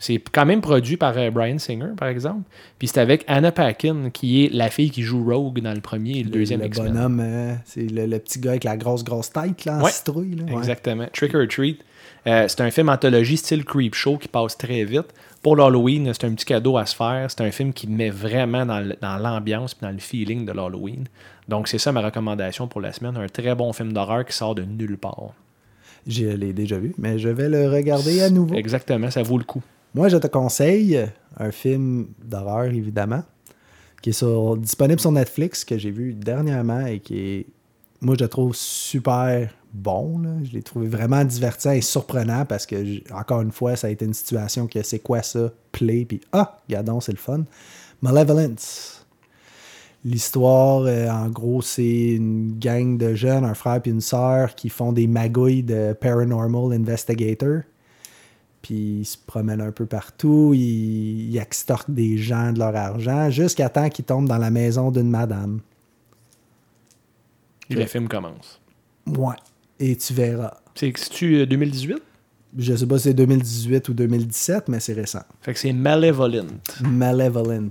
C'est quand même produit par euh, Brian Singer, par exemple. Puis c'est avec Anna Paquin, qui est la fille qui joue Rogue dans le premier et le, deuxième le bonhomme, euh, c'est le, le petit gars avec la grosse, grosse tête, là, en Ouais, citrouille. Là. Ouais. Exactement. Trick or Treat. Euh, c'est un film anthologie style Creep Show qui passe très vite. Pour l'Halloween, c'est un petit cadeau à se faire. C'est un film qui met vraiment dans l'ambiance et dans le feeling de l'Halloween. Donc, c'est ça ma recommandation pour la semaine. Un très bon film d'horreur qui sort de nulle part. Je l'ai déjà vu, mais je vais le regarder à nouveau. Exactement, ça vaut le coup. Moi, je te conseille un film d'horreur, évidemment, qui est sur- disponible sur Netflix, que j'ai vu dernièrement et qui est, moi, je le trouve super bon. Je l'ai trouvé vraiment divertissant et surprenant parce que, encore une fois, ça a été une situation que c'est quoi ça, play, puis ah, regardons, c'est le fun. Malevolence. L'histoire, euh, en gros, c'est une gang de jeunes, un frère et une sœur, qui font des magouilles de paranormal investigator. Puis ils se promènent un peu partout, ils, ils extorquent des gens de leur argent jusqu'à temps qu'ils tombent dans la maison d'une madame. Et le film commence. Ouais. Et tu verras. C'est tu euh, 2018? Je sais pas si c'est 2018 ou 2017, mais c'est récent. Fait que c'est Malevolent. Malevolent.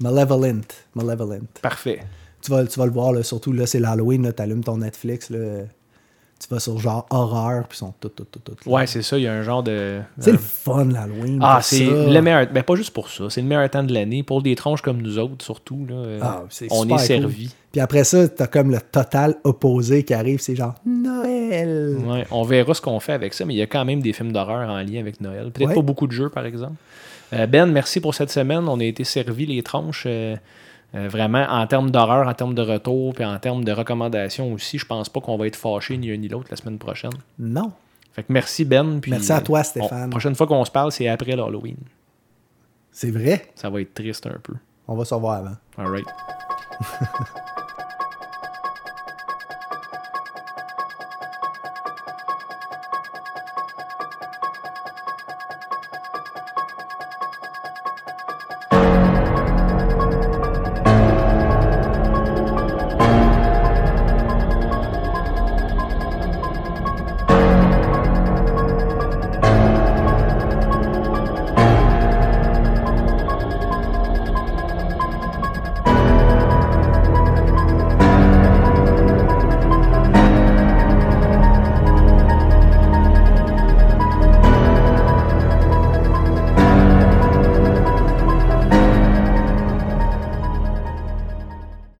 Malevolent. Malevolent. Parfait. Tu vas, tu vas le voir, là, surtout là, c'est l'Halloween, tu allumes ton Netflix, là, tu vas sur genre horreur, puis ils sont tout, tout, tout, tout. Ouais, c'est ça, il y a un genre de. C'est le fun, l'Halloween. Ah, c'est le meilleur. Ben, pas juste pour ça. C'est le meilleur temps de l'année. Pour des tronches comme nous autres, surtout. Là, euh, Ah, c'est on est cool. servi. Puis après ça, t'as comme le total opposé qui arrive, c'est genre Noël. Ouais, on verra ce qu'on fait avec ça, mais il y a quand même des films d'horreur en lien avec Noël. Peut-être Ouais. pas beaucoup de jeux, par exemple. Euh, ben, merci pour cette semaine. On a été servi les tranches. euh, euh, vraiment, en termes d'horreur, en termes de retour, puis en termes de recommandations aussi, je pense pas qu'on va être fâchés ni un ni l'autre la semaine prochaine. Non. Fait que merci Ben. Puis, Merci à toi, Stéphane. on- prochaine fois qu'on se parle, c'est après l'Halloween. C'est vrai? Ça va être triste un peu. On va se revoir avant. All right.